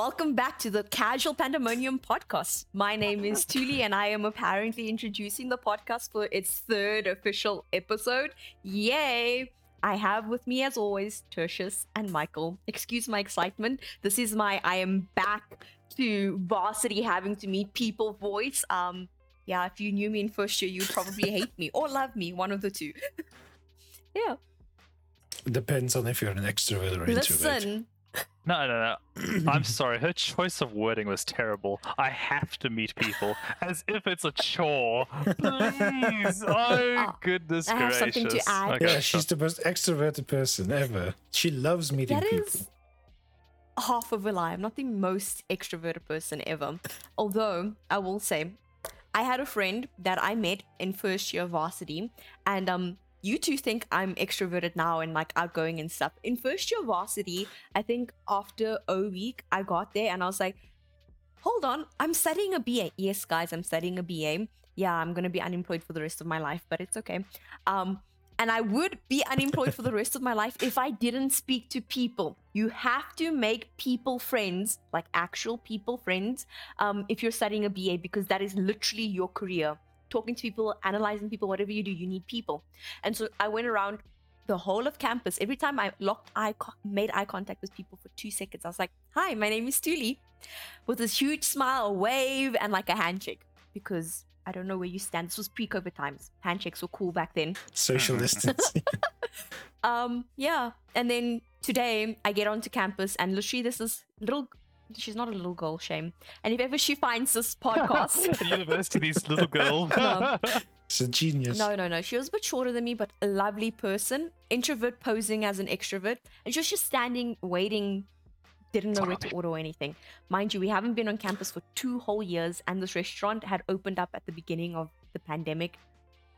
welcome back to the Casual Pandemonium podcast. My name is Tuli, and I am apparently introducing the podcast for its third official episode. Yay! I have with me, as always, Tertius and Michael. Excuse my excitement. This is my I am back to varsity having to meet people voice. Um, yeah, if you knew me in first year, you'd probably hate me or love me, one of the two. yeah. Depends on if you're an extrovert or introvert. Listen, No, no, no. I'm sorry. Her choice of wording was terrible. I have to meet people as if it's a chore. Please. Oh, goodness I have something to add. Okay, Yeah, sure. she's the most extroverted person ever. She loves meeting That people. is half of a lie. I'm not the most extroverted person ever. Although I will say, I had a friend that I met in first year varsity, and um, you two think I'm extroverted now and like outgoing and stuff. In first year varsity, I think after a week, I got there and I was like, hold on, I'm studying a BA. Yes, guys, I'm studying a BA. Yeah, I'm gonna be unemployed for the rest of my life, but it's okay. Um, and I would be unemployed for the rest of my life if I didn't speak to people. You have to make people friends, like actual people friends, um, if you're studying a BA, because that is literally your career. Talking to people, analyzing people, whatever you do, you need people. And so I went around the whole of campus. Every time I locked eye, co- made eye contact with people for two seconds, I was like, "Hi, my name is Tuli," with this huge smile, a wave, and like a handshake. Because I don't know where you stand. This was pre-COVID times. Handshakes were cool back then. Social distancing. Um, yeah. And then today I get onto campus and literally this is little she's not a little girl, shame. And if ever she finds this podcast At university, these little girl. Um, no. It's a genius. No, no, no. She was a bit shorter than me, but a lovely person. Introvert posing as an extrovert. And she was just standing, waiting, didn't know where to order or anything. Mind you, we haven't been on campus for two whole years, and this restaurant had opened up at the beginning of the pandemic.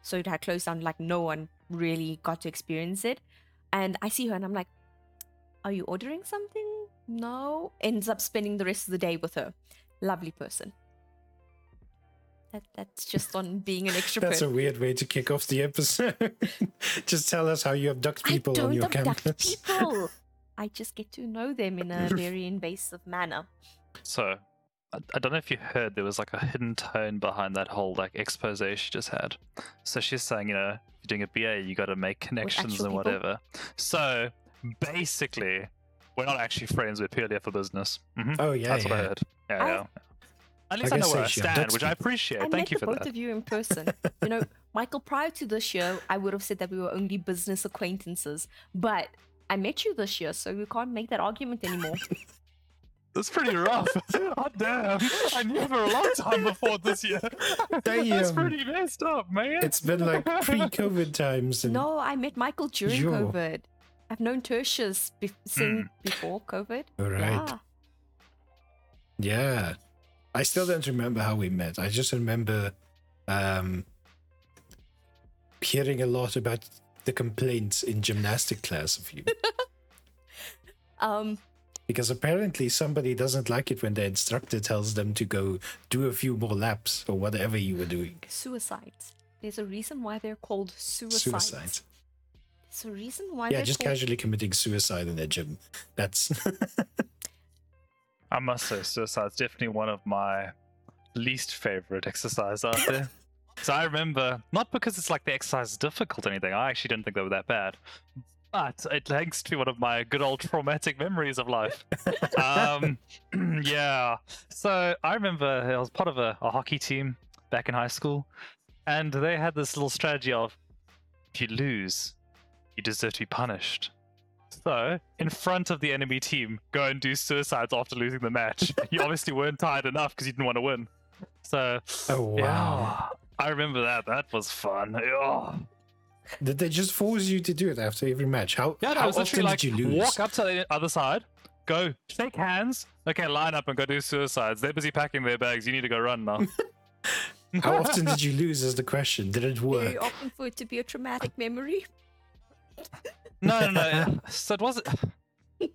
So it had closed down, like no one really got to experience it. And I see her and I'm like, Are you ordering something? No. Ends up spending the rest of the day with her. Lovely person. That, that's just on being an extrovert. That's a weird way to kick off the episode. just tell us how you abduct people I don't on your abduct campus. people. I just get to know them in a very invasive manner. so, I, I don't know if you heard, there was like a hidden tone behind that whole like expose she just had. So she's saying, you know, if you're doing a BA, you got to make connections actual and people? whatever. So basically, we're not actually friends. We're purely for business. hmm Oh yeah, That's yeah. what I heard. Yeah, I- yeah. At least I I, know where I so, she stand, abducts which I appreciate. I Thank met you the for both that. of you in person. you know, Michael, prior to this year, I would have said that we were only business acquaintances, but I met you this year, so we can't make that argument anymore. That's pretty rough. oh damn! I knew for a long time before this year. That's pretty messed up, man. It's been like pre-COVID times, and no, I met Michael during Yo. COVID. I've known Tertius be- since before COVID. all right, Yeah. yeah. I still don't remember how we met. I just remember um, hearing a lot about the complaints in gymnastic class of you. Um, Because apparently somebody doesn't like it when the instructor tells them to go do a few more laps or whatever you were doing. suicides. There's a reason why they're called suicides. Suicide. There's a reason why Yeah, just called... casually committing suicide in the gym. That's I must say, suicide's definitely one of my least favorite exercises out there. so I remember, not because it's like the exercise is difficult or anything, I actually didn't think they were that bad. But it links to one of my good old traumatic memories of life. um, yeah. So I remember I was part of a, a hockey team back in high school, and they had this little strategy of if you lose, you deserve to be punished. So, in front of the enemy team, go and do suicides after losing the match. you obviously weren't tired enough because you didn't want to win. So, oh wow. yeah, I remember that. That was fun. Did they just force you to do it after every match? How, Yeah, no, how it was often literally did like you lose? walk up to the other side, go shake hands. Okay, line up and go do suicides. They're busy packing their bags. You need to go run now. How often did you lose? Is the question. Did it work? Very work? often for it to be a traumatic memory. No, no, no. So it wasn't.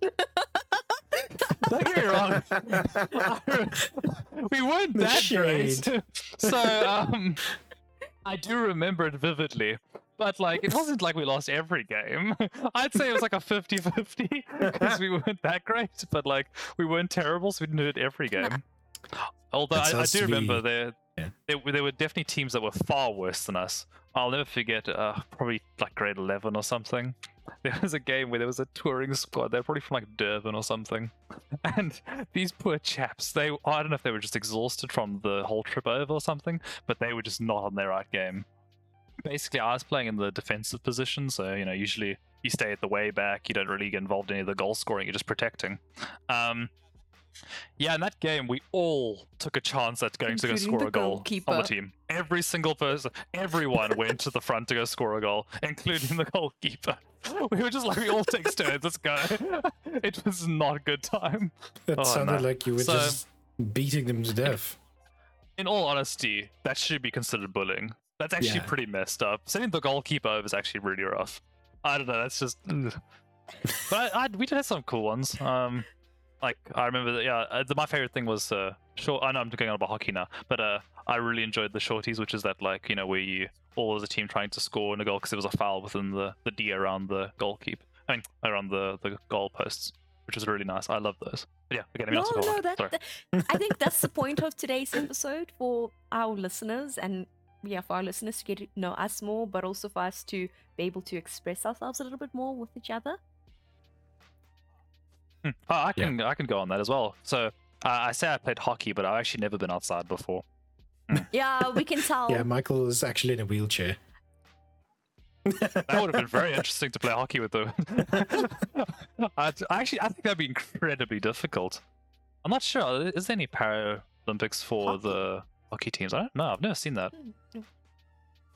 Don't get me wrong. we weren't The that great. So um, I do remember it vividly. but like it wasn't like we lost every game. I'd say it was like a 50-50 because we weren't that great, but like we weren't terrible, so we didn't do it every game. Although It I, I sounds do to remember me- there, Yeah. there there were definitely teams that were far worse than us. I'll never forget, uh, probably like grade eleven or something. There was a game where there was a touring squad. They're probably from like Durban or something, and these poor chaps. They I don't know if they were just exhausted from the whole trip over or something, but they were just not on their right game. Basically, I was playing in the defensive position, so you know usually you stay at the way back. You don't really get involved in any of the goal scoring. You're just protecting. Um, yeah, in that game, we all took a chance at going to go score a goal on the team. Every single person, everyone went to the front to go score a goal, including the goalkeeper. We were just like, we all take turns, let's go. It was not a good time. That Oh, sounded no. like you were So- just beating them to death. In all honesty, that should be considered bullying. That's actually Yeah. pretty messed up. Sending the goalkeeper over is actually really rough. I don't know, that's just. But I, I, we did have some cool ones. Um, like I remember that. Yeah, uh, the, my favorite thing was uh, short. I know I'm going on about hockey now, but uh, I really enjoyed the shorties, which is that like you know where you all as a team trying to score in a goal because there was a foul within the the D around the goalkeeper. I mean, around the the goal posts, which was really nice. I love those. But yeah, again, No, no, that, that- I think that's the point of today's episode for our listeners and yeah, for our listeners to get to know us more, but also for us to be able to express ourselves a little bit more with each other. Hmm. Oh, I can I can go on that as well. So uh, I say I played hockey, but I've actually never been outside before. Yeah, we can tell. Yeah, Michael is actually in a wheelchair. That would have been very interesting to play hockey with them. I actually I think that'd be incredibly difficult. I'm not sure. Is there any Paralympics for Hockey? the hockey teams? I don't know. I've never seen that.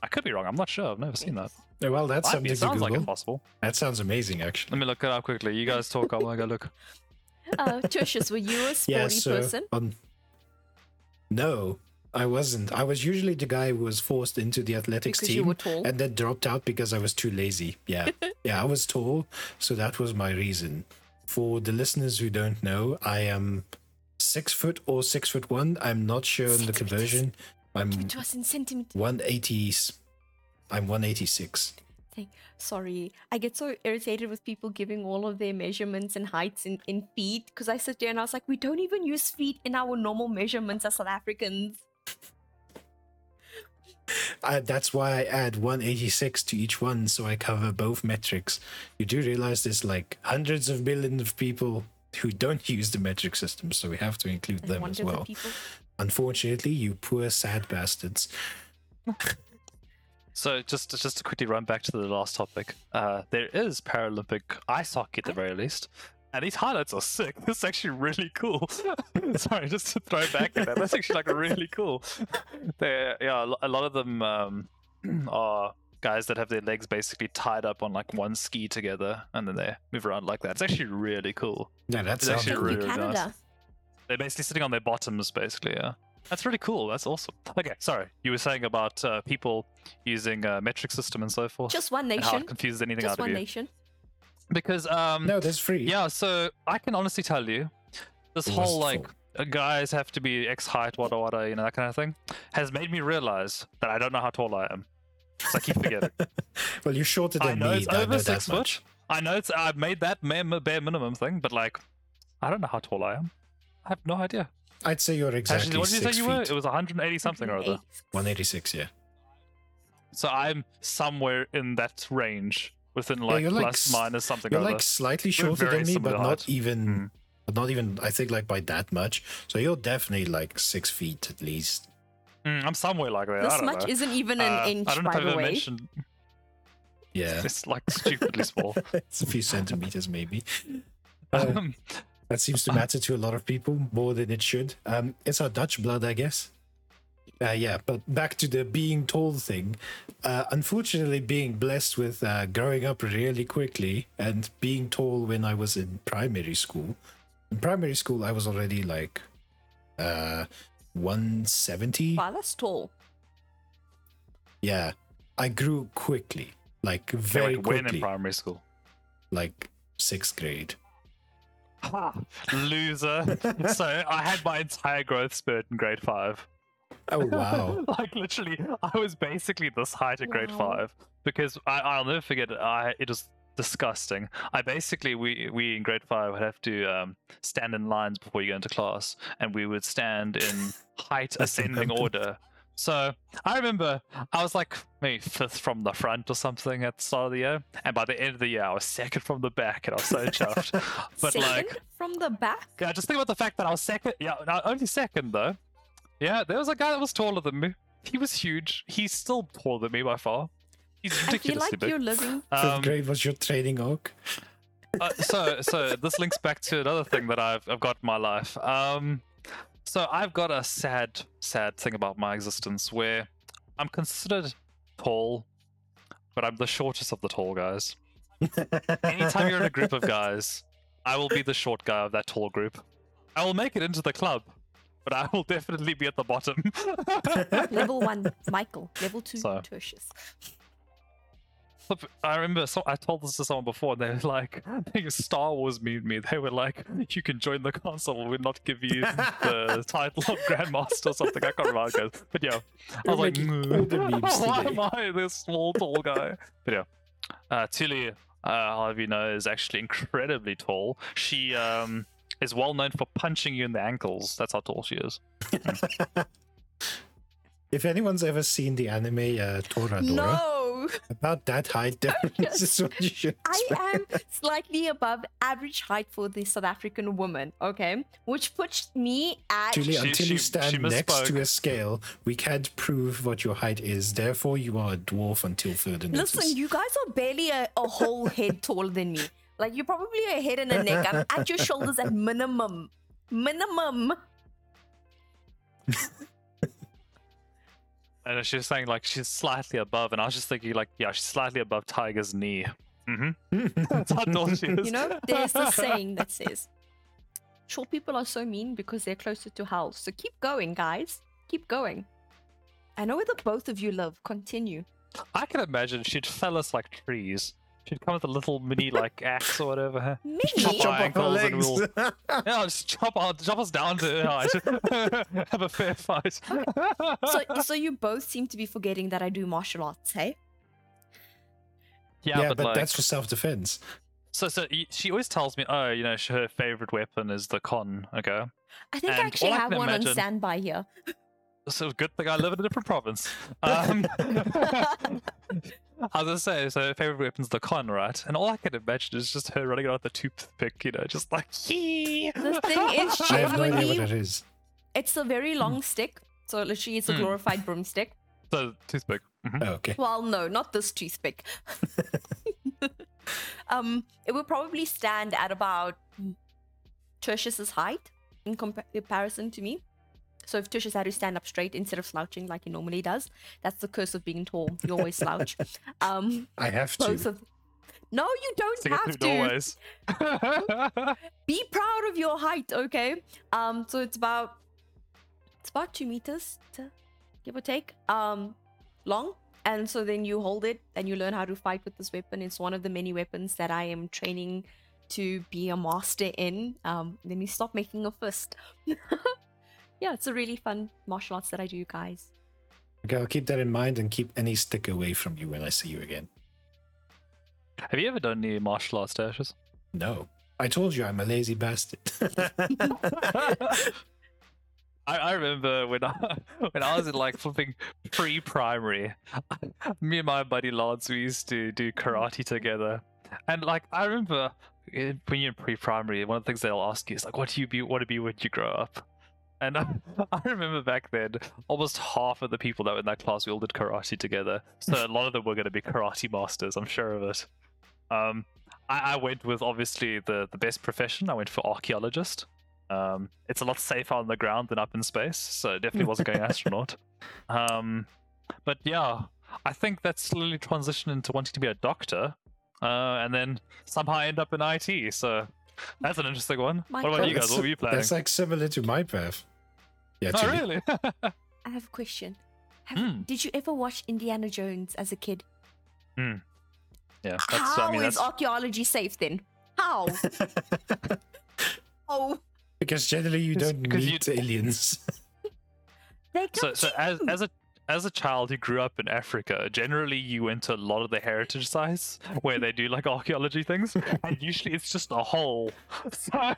I could be wrong. I'm not sure. I've never seen that. Oh, well, that's Might be. something It to sounds Google. like impossible. that sounds amazing, actually. Let me look it up quickly. You guys talk. I'm gonna go look. Uh, Tertius, were you a sporty Yeah, so person? on. No, I wasn't. I was usually the guy who was forced into the athletics Because you team were tall. and then dropped out because I was too lazy. Yeah, yeah, I was tall, so that was my reason. For the listeners who don't know, I am six foot or six foot one. I'm not sure on the Centimeters. conversion. I'm Give it to us in centimeters. 180. I'm 186. Thing. Sorry, I get so irritated with people giving all of their measurements and heights in, in feet because I sit there and I was like, we don't even use feet in our normal measurements as South Africans. Uh, that's why I add 186 to each one so I cover both metrics. You do realize there's like hundreds of millions of people who don't use the metric system, so we have to include And them as well. people. Unfortunately, you poor sad bastards. So just just to quickly run back to the last topic, uh, there is Paralympic ice hockey at the very least, and these highlights are sick. This is actually really cool. Sorry, just to throw back at that, that's actually like really cool. They yeah, a lot of them um, are guys that have their legs basically tied up on like one ski together, and then they move around like that. It's actually really cool. Yeah, that's It's actually Thank cool. you, really nice. Canada. They're basically sitting on their bottoms, basically. Yeah, that's really cool. That's awesome. Okay, sorry, you were saying about uh, people using uh, metric system and so forth. Just one and how nation. it confuses anything Just out of one you. nation. Because um, No, that's free. yeah, so I can honestly tell you, this It whole was like uh, guys have to be X height, wada wada, you know that kind of thing, has made me realize that I don't know how tall I am. So I keep forgetting. Well, you're shorter I than know me. it's I know over that six foot. I know it's I've made that bare, bare minimum thing, but like, I don't know how tall I am. I have no idea. I'd say you're exactly Actually, what did you six say you feet. were? It was 180 something or other. 186, yeah. So I'm somewhere in that range, within like you're like plus s- minus something You're or other. like slightly shorter very than me, similar but not height. even, Hmm. but not even. I think like by that much. So you're definitely like six feet at least. Mm, I'm somewhere like that. I This don't much know. isn't even Uh, an inch, I don't know by if I've the ever way. mentioned. Yeah, It's like stupidly small. it's a few centimeters maybe. Uh, Um, that seems to matter to a lot of people more than it should. Um, it's our Dutch blood, I guess. Uh, yeah, but back to the being tall thing. Uh, unfortunately, being blessed with uh, growing up really quickly and being tall when I was in primary school. In primary school, I was already like uh, 170. Wow, that's tall. Yeah, I grew quickly, like very like when in primary school? like sixth grade. Loser. so I had my entire growth spurt in grade five. Oh wow. like literally, I was basically this height at grade Wow. five because I, I'll never forget. it. I it was disgusting. I basically we we in grade five would have to um, stand in lines before you go into class, and we would stand in height ascending order. So I remember I was like maybe fifth from the front or something at the start of the year, and by the end of the year I was second from the back, and I was so chuffed. But Second like, from the back. yeah, just think about the fact that I was second. Yeah, no, only second though. Yeah, there was a guy that was taller than me. He was huge. He's still taller than me by far. He's I feel ridiculously like big. you're living. Fifth Um, grade was your training arc. uh, so, so this links back to another thing that I've I've got in my life. Um, so I've got a sad, sad thing about my existence where I'm considered tall, but I'm the shortest of the tall guys. Anytime you're in a group of guys, I will be the short guy of that tall group. I will make it into the club, but I will definitely be at the bottom. Level one, Michael. Level two, So- Tertius. Look, I remember so I told this to someone before, and they were like, they Star Wars memed me. They were like, you can join the council, we'll not give you the title of Grandmaster or something. I can't remember how it goes. But yeah, I You're was like, the memes why am I this small, tall guy? But yeah, uh, Tilly, uh, how have you know, is actually incredibly tall. She um, is well known for punching you in the ankles. That's how tall she is. If anyone's ever seen the anime uh, Toradora, No, about that height difference is what you should expect. I am slightly above average height for the South African woman. Okay, which puts me at. Julie, until she- you she stand next to a scale, we can't prove what your height is. Therefore, you are a dwarf until further notice. Listen, you guys are barely a, a whole head taller than me. Like you're probably a head and a neck. I'm at your shoulders at minimum. Minimum. And she was saying like she's slightly above, and I was just thinking like, yeah, she's slightly above Tiger's knee. Mm-hmm. That's how tall she is. You know, there's this saying that says, "Short people are so mean because they're closer to hell." So keep going, guys. Keep going. I know where the both of you live. Continue. I can imagine she'd fell us like trees. She'd come with a little mini like axe or whatever. Me? Chop Chop our off her ankles and legs. we'll yeah, just chop our, chop us down to her height. have a fair fight. So, so you both seem to be forgetting that I do martial arts, hey? yeah, yeah, but, but like, that's for self-defense. so so she always tells me, oh, you know, her favorite weapon is the con. Okay, I think I actually all I have can one on standby here. so good thing I live in a different province. Um, I was gonna say, so her favorite weapon's the con, right? And all I can imagine is just her running around with the toothpick, you know, just like yee. The thing is, I have no idea what it is. it's a very long stick. So literally, it's a Hmm. glorified broomstick. So toothpick. Mhm. Oh, okay. Well, no, not this toothpick. um, it would probably stand at about Tertius's height in compa- comparison to me. So if Tertius had to stand up straight instead of slouching like he normally does, that's the curse of being tall. You always slouch. Um, I have to. of. No, you don't To have to. doorways. Be proud of your height, okay? Um, so it's about it's about two meters, to, give or take, um, long. And so then you hold it and you learn how to fight with this weapon. It's one of the many weapons that I am training to be a master in. Um, let me stop making a fist. yeah, it's a really fun martial arts that I do, guys. Okay, I'll keep that in mind and keep any stick away from you when I see you again. Have you ever done any martial arts, Tertius? No. I told you I'm a lazy bastard. I, I remember when I when I was in like flipping pre-primary, me and my buddy Lance we used to do karate together, and like I remember eh, when you're in pre-primary, one of the things they'll ask you is like, "What do you be? Want to be when you grow up?" And I, I remember back then, almost half of the people that were in that class we all did karate together, so a lot of them were going to be karate masters. I'm sure of it. Um, I, I went with obviously the the best profession. I went for archaeologist. Um, it's a lot safer on the ground than up in space, so it definitely wasn't going astronaut. Um, but yeah, I think that slowly transitioned into wanting to be a doctor, uh, and then somehow I end up in IT. So that's an interesting one. My what about you God. guys? What were you planning? That's like similar to my path. Yeah, oh, Chili. really? I have a question. Have, Hmm. Did you ever watch Indiana Jones as a kid? yeah, that's. How I mean, is archaeology safe then? How? oh, because generally you don't because you- meet aliens. They So, come so to as as a as a child who grew up in Africa, generally you went to a lot of the heritage sites where they do like archaeology things, and usually it's just a hole. So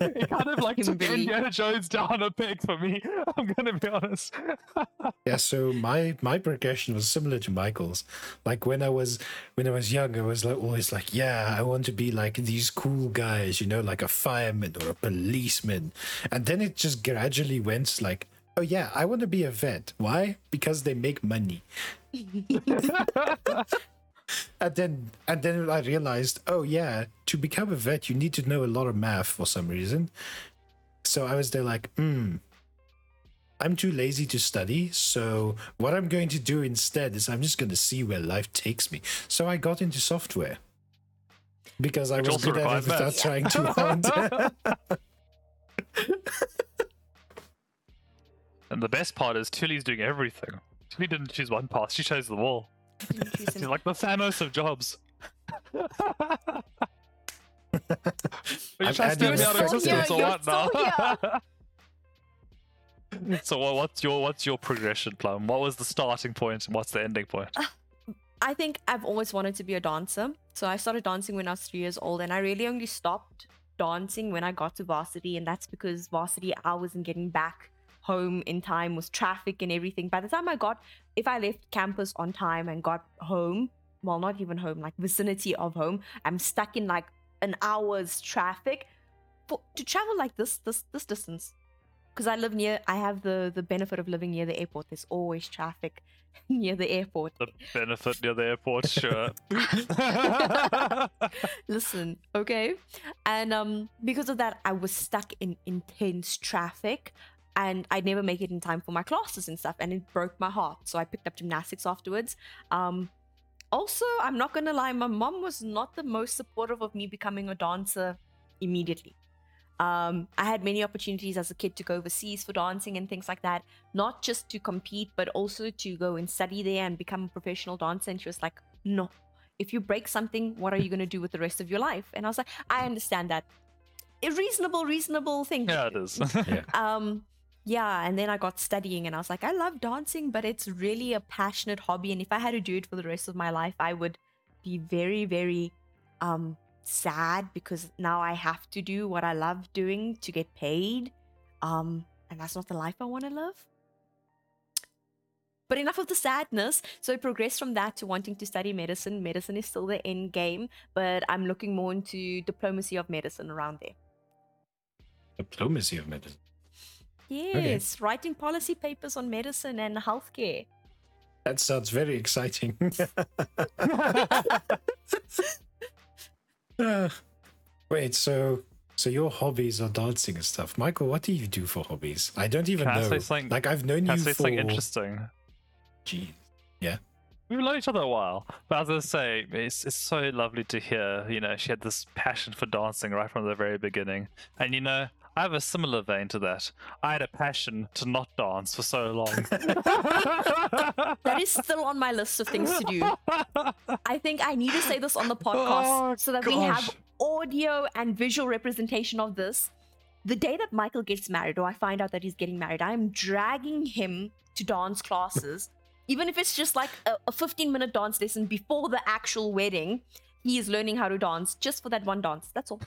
it kind of like took Indiana Jones down a peg for me. I'm gonna be honest. Yeah, so my my progression was similar to Michael's. Like when I was when I was young, I was like always like, yeah, I want to be like these cool guys, you know, like a fireman or a policeman. And then it just gradually went like, oh yeah, I want to be a vet. Why? Because they make money. and then and then I realized, oh yeah, to become a vet, you need to know a lot of math for some reason. So I was there like, hmm. I'm too lazy to study, so what I'm going to do instead is I'm just going to see where life takes me. So I got into software because I Which was good at it without trying too hard. And the best part is Tilly's doing everything. Tilly didn't choose one path; she chose them all. She's like the Thanos of jobs. Are you I'm trying to adding step me out of existence or what now? so what, what's your what's your progression plan? What was the starting point and what's the ending point? Uh, I think I've always wanted to be a dancer. So I started dancing when I was three years old, and I really only stopped dancing when I got to varsity, and that's because varsity I wasn't getting back home in time with traffic and everything. By the time I got, if I left campus on time and got home, well, not even home, like vicinity of home, I'm stuck in like an hour's traffic for to travel like this this this distance. Because I live near, I have the the benefit of living near the airport. There's always traffic near the airport. The benefit near the airport, sure. listen okay and um because of that i was stuck in intense traffic and i'd never make it in time for my classes and stuff and it broke my heart so i picked up gymnastics afterwards um also i'm not gonna lie my mom was not the most supportive of me becoming a dancer immediately um, I had many opportunities as a kid to go overseas for dancing and things like that, not just to compete, but also to go and study there and become a professional dancer. And she was like, No, if you break something, what are you going to do with the rest of your life? And I was like, I understand that. A reasonable, reasonable thing. yeah, it do. is. Um, yeah, and then I got studying and I was like, I love dancing, but it's really a passionate hobby. And if I had to do it for the rest of my life, I would be very, very um sad because now I have to do what I love doing to get paid. Um, and that's not the life I want to live. But enough of the sadness. So I progressed from that to wanting to study medicine. Medicine is still the end game, but I'm looking more into diplomacy of medicine around there. Diplomacy of medicine. Yes, writing policy papers on medicine and healthcare. That sounds very exciting. Uh, wait, so so your hobbies are dancing and stuff. Michael, what do you do for hobbies? I don't even Can I know. say something- like I've known Can I you say for something interesting? Gee. Yeah. We've known each other a while, but as I say, it's it's so lovely to hear. You know, she had this passion for dancing right from the very beginning, and you know, I have a similar vein to that. I had a passion to not dance for so long. That is still on my list of things to do. I think I need to say this on the podcast Oh, so that we have audio and visual representation of this. The day that Michael gets married, or I find out that he's getting married, I am dragging him to dance classes. Even if it's just like a, a 15 minute dance lesson before the actual wedding, he is learning how to dance just for that one dance. That's all.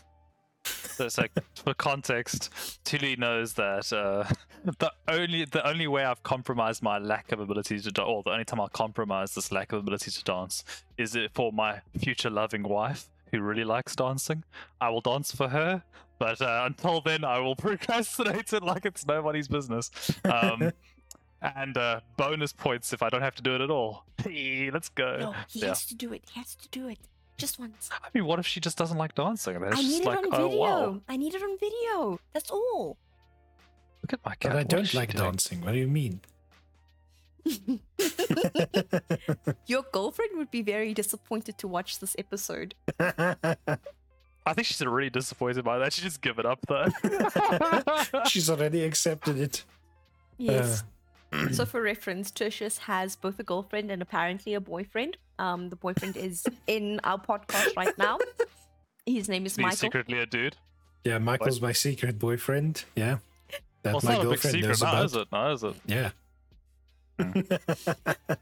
So, so for context, Tilly knows that uh, the only the only way I've compromised my lack of ability to dance, or the only time I'll compromise this lack of ability to dance, is it for my future loving wife who really likes dancing. I will dance for her, but uh, until then, I will procrastinate it like it's nobody's business. Um, and uh, bonus points if I don't have to do it at all. Hey, let's go. No, he Yeah. has to do it. He has to do it. Just once. I mean, what if she just doesn't like dancing? Then it's I need it like, on oh video. wow, I need it on video. That's all. look at my cat. But I don't like doing? dancing. What do you mean? Your girlfriend would be very disappointed to watch this episode. I think she's really disappointed by that. She just give it up though. She's already accepted it. Yes. Uh, so for reference, Tertius has both a girlfriend and apparently a boyfriend. Um, the boyfriend is in our podcast right now. His name is He's Michael. secretly a dude. Yeah, Michael's my secret boyfriend. Yeah. that's Well, it's my not a big girlfriend secret knows now, about. is it? No, is it? Yeah.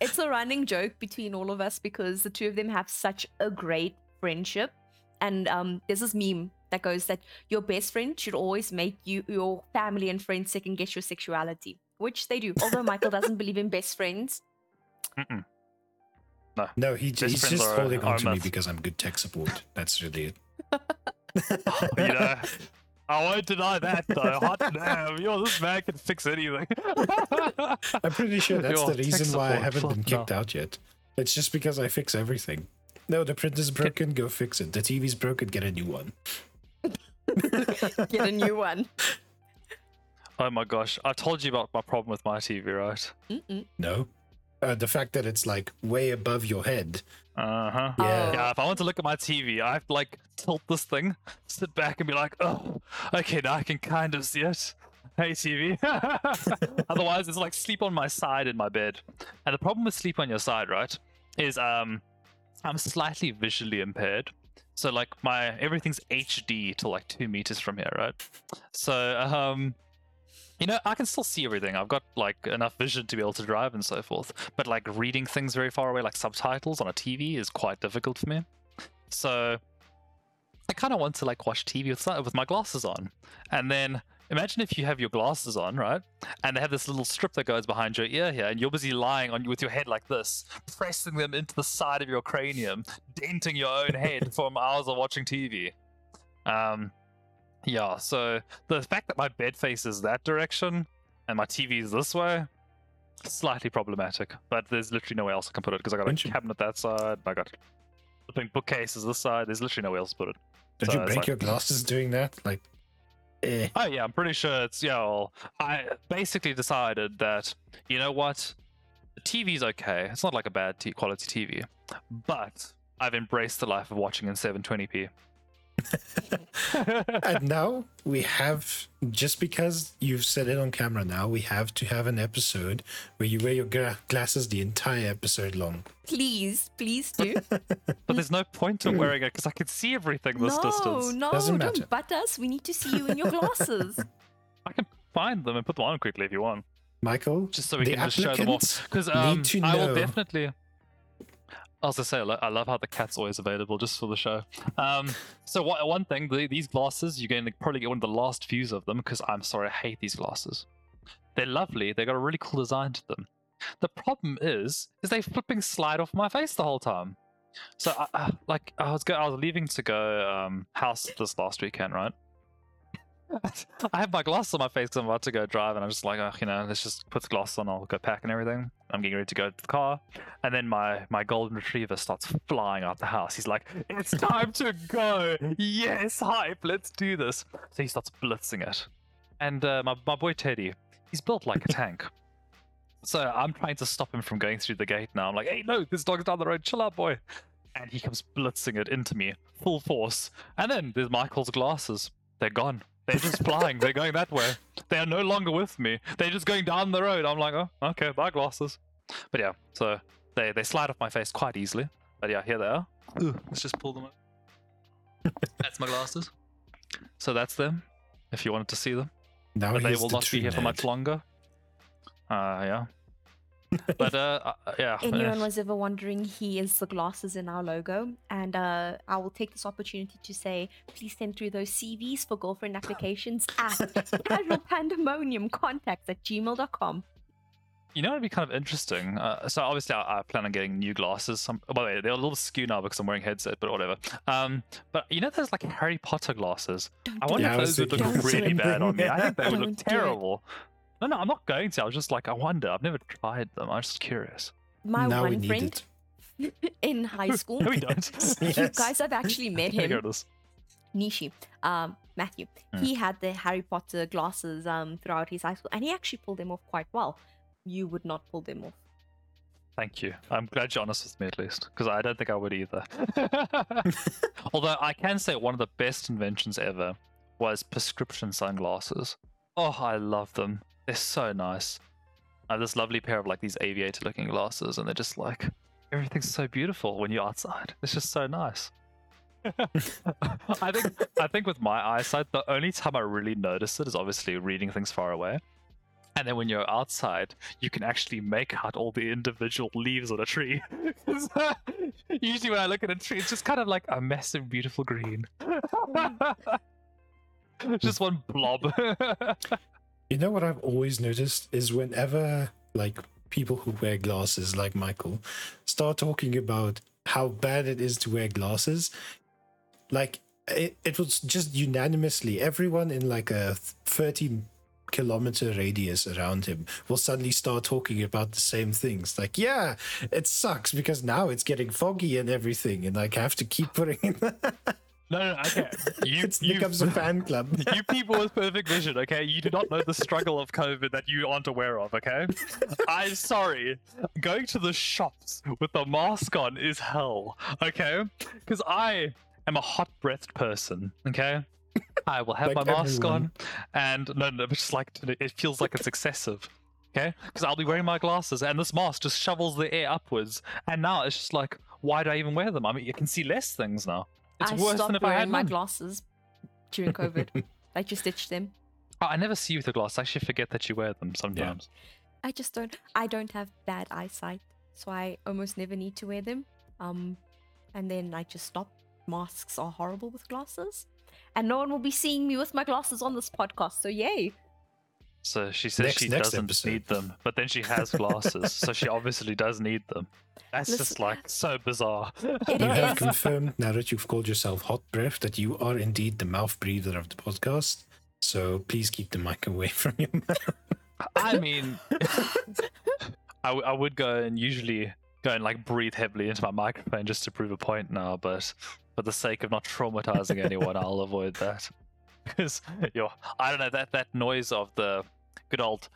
it's a running joke between all of us because the two of them have such a great friendship. And um, there's this meme that goes that your best friend should always make you your family and friends second guess your sexuality, which they do. Although Michael doesn't believe in best friends. Mm-mm. No, he, Best he's just are- holding on to me because I'm good tech support. That's really it. Oh, you know, I won't deny that though. Hot damn, yo, this man can fix anything. I'm pretty sure that's Your the reason why I haven't fuck been no. kicked out yet. It's just because I fix everything. No, the printer's broken, go fix it. The TV's broken, get a new one. Get a new one. oh my gosh, I told you about my problem with my TV, right? Mm-mm. No. Uh, the fact that it's like way above your head. Uh huh. Yeah. Oh. Yeah, if I want to look at my TV, I have to like tilt this thing, sit back, and be like, oh, okay, now I can kind of see it. Hey, TV. Otherwise, it's like sleep on my side in my bed. And the problem with sleep on your side, right, is um, I'm slightly visually impaired. So like my everything's HD to like two meters from here, right? So um, you know, I can still see everything. I've got like enough vision to be able to drive and so forth. But like reading things very far away, like subtitles on a TV, is quite difficult for me. So I kind of want to like watch TV with with my glasses on, and then imagine if you have your glasses on, right? And they have this little strip that goes behind your ear here, and you're busy lying on with your head like this, pressing them into the side of your cranium, denting your own head from hours of watching TV. Um, yeah. So the fact that my bed faces that direction and my TV is this way, slightly problematic. But there's literally nowhere else I can put it because I got a you- cabinet that side, I got flipping bookcases this side. There's literally nowhere else to put it. Did So you break like- your glasses doing that? Like, eh. Oh yeah, I'm pretty sure it's yeah. Well, I basically decided that you know what, the TV's okay. It's not like a bad t- quality TV, but I've embraced the life of watching in 720p. and now we have, just because you've said it on camera now, we have to have an episode where you wear your gra- glasses the entire episode long. Please, please do. but there's no point to wearing it because I can see everything this no, distance. no, Doesn't matter. don't butt us. We need to see you in your glasses. I can find them and put them on quickly if you want, Michael, just so we can just show them off. applicants Because need um, to I know. will definitely. I was gonna say, I love how the cat's always available just for the show. Um, so one thing, the, these glasses, you're to probably get one of the last views of them because I'm sorry, I hate these glasses. They're lovely. They got a really cool design to them. The problem is, is they flipping slide off my face the whole time. So, I, I, like, I was go- I was leaving to go um, house this last weekend, right? I have my glasses on my face because I'm about to go drive, and I'm just like, oh, you know, let's just put the glasses on. I'll go pack and everything. I'm getting ready to go to the car, and then my my golden retriever starts flying out the house. He's like, "It's time to go! Yes, hype! Let's do this!" So he starts blitzing it, and uh, my my boy Teddy, he's built like a tank. So I'm trying to stop him from going through the gate now. I'm like, "Hey, no, this dog's down the road. Chill out, boy." And he comes blitzing it into me, full force. And then there's Michael's glasses. They're gone. They're just flying. They're going that way. They are no longer with me. They're just going down the road. I'm like, oh, okay, bye glasses. But yeah, so they they slide off my face quite easily. But yeah, here they are. Ooh, let's just pull them up. that's my glasses. So that's them. If you wanted to see them, now but they will the not be true here for much longer. Uh, yeah. but uh, uh, yeah. Anyone was ever wondering, he is the glasses in our logo. And uh, I will take this opportunity to say, please send through those CVs for girlfriend applications at casual pandemonium contacts at gmail.com. You know, it'd be kind of interesting. Uh, so obviously, I, I plan on getting new glasses. Some, by the way, they're a little skewed now because I'm wearing headset, but whatever. Um, but you know, there's like Harry Potter glasses. Don't I wonder if those would look really bad on me. I think they would look terrible. it. Terrible. No, no, I'm not going to. I was just like, I wonder. I've never tried them. I'm just curious. My now we one need friend it. in high school, No, we don't. you Yes. guys have actually met Here him. it is. Nishi, um, Matthew. Hmm. He had the Harry Potter glasses um, throughout his high school, and he actually pulled them off quite well. You would not pull them off. Thank you. I'm glad you're honest with me at least, because I don't think I would either. Although I can say one of the best inventions ever was prescription sunglasses. Oh, I love them. They're so nice. I have this lovely pair of like these aviator looking glasses, and they're just like everything's so beautiful when you're outside. It's just so nice. I think I think with my eyesight, the only time I really notice it is obviously reading things far away. And then when you're outside, you can actually make out all the individual leaves on a tree. uh, Usually, when I look at a tree, it's just kind of like a massive, beautiful green. just one blob. You know what I've always noticed is whenever like people who wear glasses like Michael start talking about how bad it is to wear glasses, like it, it was just unanimously everyone in like a 30 kilometer radius around him will suddenly start talking about the same things. Like yeah it sucks because now it's getting foggy and everything and like I have to keep putting no, no, no, okay. You, it you, becomes a fan club you people with perfect vision, okay? You do not know the struggle of COVID that you aren't aware of, okay? I'm sorry. Going to the shops with the mask on is hell, okay? Because I am a hot breathed person, okay? I will have Like my mask everyone. on, and no, no, it's just like it feels like it's excessive. Okay, because I'll be wearing my glasses, and this mask just shovels the air upwards, and now it's just like, why do I even wear them? I mean, you can see less things now. It's I worse stopped than if I wearing had my none. glasses during COVID. I just stitched them. Oh, I never see you with a glass. I actually forget that you wear them sometimes. I just don't. I don't have bad eyesight, so I almost never need to wear them. Um, and then I just stop. Masks are horrible with glasses, and no one will be seeing me with my glasses on this podcast. So yay! So she says Next- she next doesn't episode. need them, but then she has glasses, so she obviously does need them. That's just like so bizarre. It You have confirmed now that you've called yourself Hot Breath that you are indeed the mouth breather of the podcast. So please keep the mic away from your mouth. I mean, I, w- I would go and usually go and like breathe heavily into my microphone just to prove a point now, but for the sake of not traumatizing anyone, I'll avoid that. Because yo, I don't know that that noise of the good old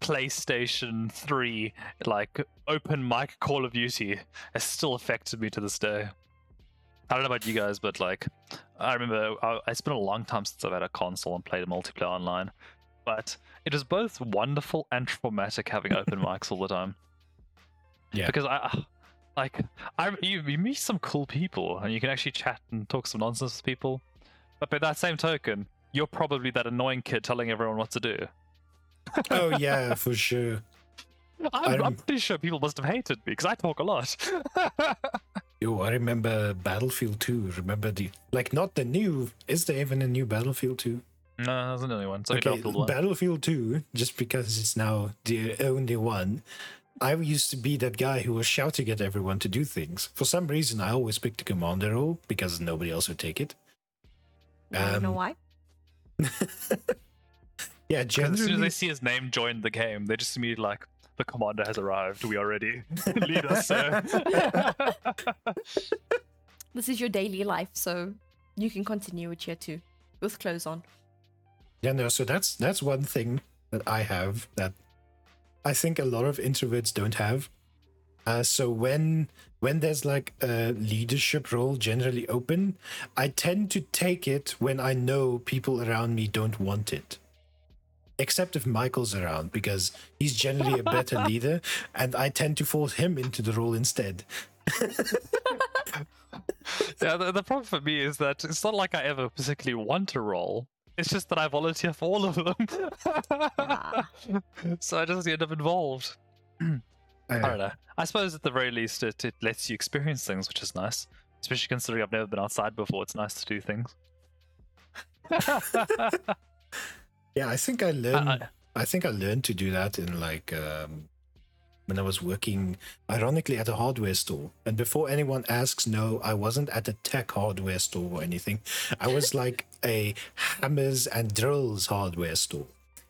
PlayStation 3 like open mic Call of Duty has still affected me to this day. I don't know about you guys, but like I remember I, it's been a long time since I've had a console and played a multiplayer online, but it was both wonderful and traumatic having open mics all the time. Yeah. Because I like I you, you meet some cool people and you can actually chat and talk some nonsense with people, but by that same token, you're probably that annoying kid telling everyone what to do. Oh yeah, for sure. I'm, I'm pretty sure people must have hated me because I talk a lot. Yo, I remember Battlefield 2. Remember the like not the new is there even a new Battlefield 2? no, there's another one. So okay, Battlefield 1. Battlefield 2, just because it's now the only one. I used to be that guy who was shouting at everyone to do things. For some reason, I always picked the commander role because nobody else would take it. I don't know Um, why. Yeah, 'Cause as soon as they see his name join the game, they just immediately like, the commander has arrived. We are ready. Lead us, sir. This is your daily life, so you can continue it here too, with clothes on. Yeah, no. So that's that's one thing that I have that I think a lot of introverts don't have. Uh, so when when there's like a leadership role generally open, I tend to take it when I know people around me don't want it. Except if Michael's around, because he's generally a better leader, and I tend to force him into the role instead. yeah, the, the problem for me is that it's not like I ever particularly want a role. It's just that I volunteer for all of them. So I just end up involved. I don't know. I suppose at the very least it, it lets you experience things, which is nice. Especially considering I've never been outside before, it's nice to do things. Yeah, I think I learned. I- I think I learned to do that in like um, when I was working, ironically, at a hardware store. And before anyone asks, no, I wasn't at a tech hardware store or anything. I was like a hammers and drills hardware store.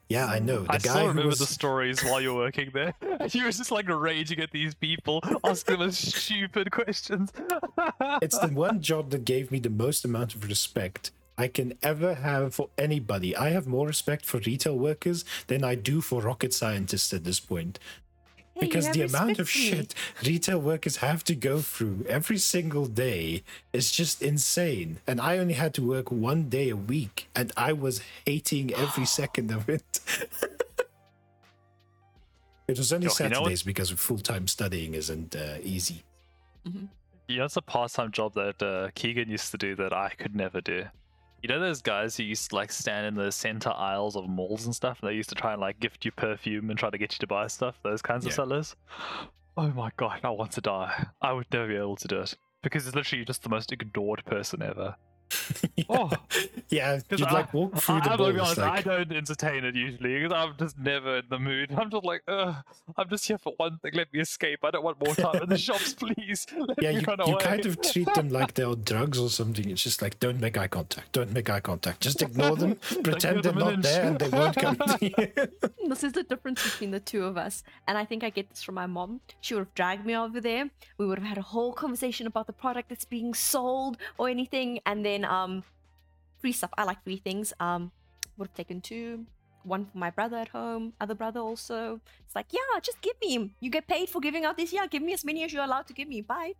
Yeah, I know. The I guy still remember was the stories while you were working there. You were just like raging at these people, asking them stupid questions. it's the one job that gave me the most amount of respect I can ever have for anybody. I have more respect for retail workers than I do for rocket scientists at this point. Hey, because the amount of me. shit retail workers have to go through every single day is just insane. And I only had to work one day a week, and I was hating every second of it. it was only Yo, you know Saturdays because full time studying isn't uh, easy. You know, it's a part-time job that uh, Keegan used to do that I could never do. You know those guys who used to like stand in the center aisles of malls and stuff, and they used to try and like gift you perfume and try to get you to buy stuff. Those kinds of sellers. Oh my god, I want to die. I would never be able to do it because it's literally just the most ignored person ever. Oh. yeah, 'Cause you'd I- like walk through I, the I'm gonna be malls honest, I don't entertain it usually because I'm just never in the mood. I'm just like, I'm just here for one thing. Let me escape. I don't want more time in the shops, please. Let yeah, me you, run you kind of treat them like they're on drugs or something. It's just like, don't make eye contact, don't make eye contact. Just ignore them, pretend they're not there, and they won't come to you. This is the difference between the two of us. And I think I get this from my mom. She would have dragged me over there. We would have had a whole conversation about the product that's being sold or anything. And then um free stuff. I like free things. Um would have taken two. One for my brother at home, other brother also. It's like, yeah, just give me. You get paid for giving out this. Yeah, give me as many as you're allowed to give me. Bye.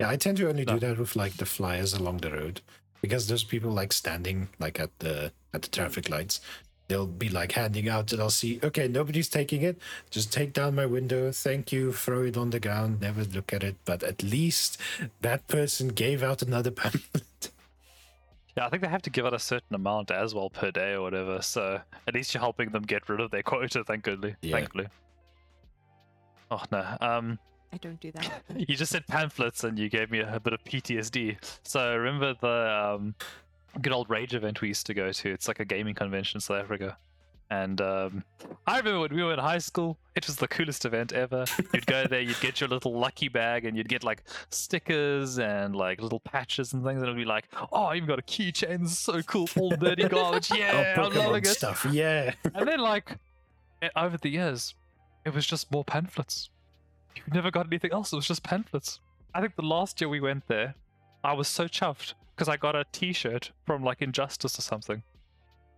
Yeah, I tend to only No. do that with like the flyers along the road because there's people like standing like at the at the traffic lights. They'll be like handing out, and I'll see. Okay, nobody's taking it. Just take down my window. Thank you. Throw it on the ground. Never look at it. But at least that person gave out another pamphlet. Yeah, I think they have to give out a certain amount as well per day or whatever. So at least you're helping them get rid of their quota. Thankfully, Yeah. thankfully. Oh no. Um, I don't do that. you just said pamphlets and you gave me a, bit of PTSD. So remember the um, good old Rage event we used to go to? It's like a gaming convention in South Africa. And um, I remember when we were in high school, it was the coolest event ever. You'd go there, you'd get your little lucky bag, and you'd get like stickers and like little patches and things. And it'd be like, oh, I even got a keychain. This is so cool. All dirty garbage. Yeah, oh, I'm loving it. stuff. Yeah. And then, like, eh, over the years, it was just more pamphlets. You never got anything else. It was just pamphlets. I think the last year we went there, I was so chuffed because I got a T-shirt from like Injustice or something.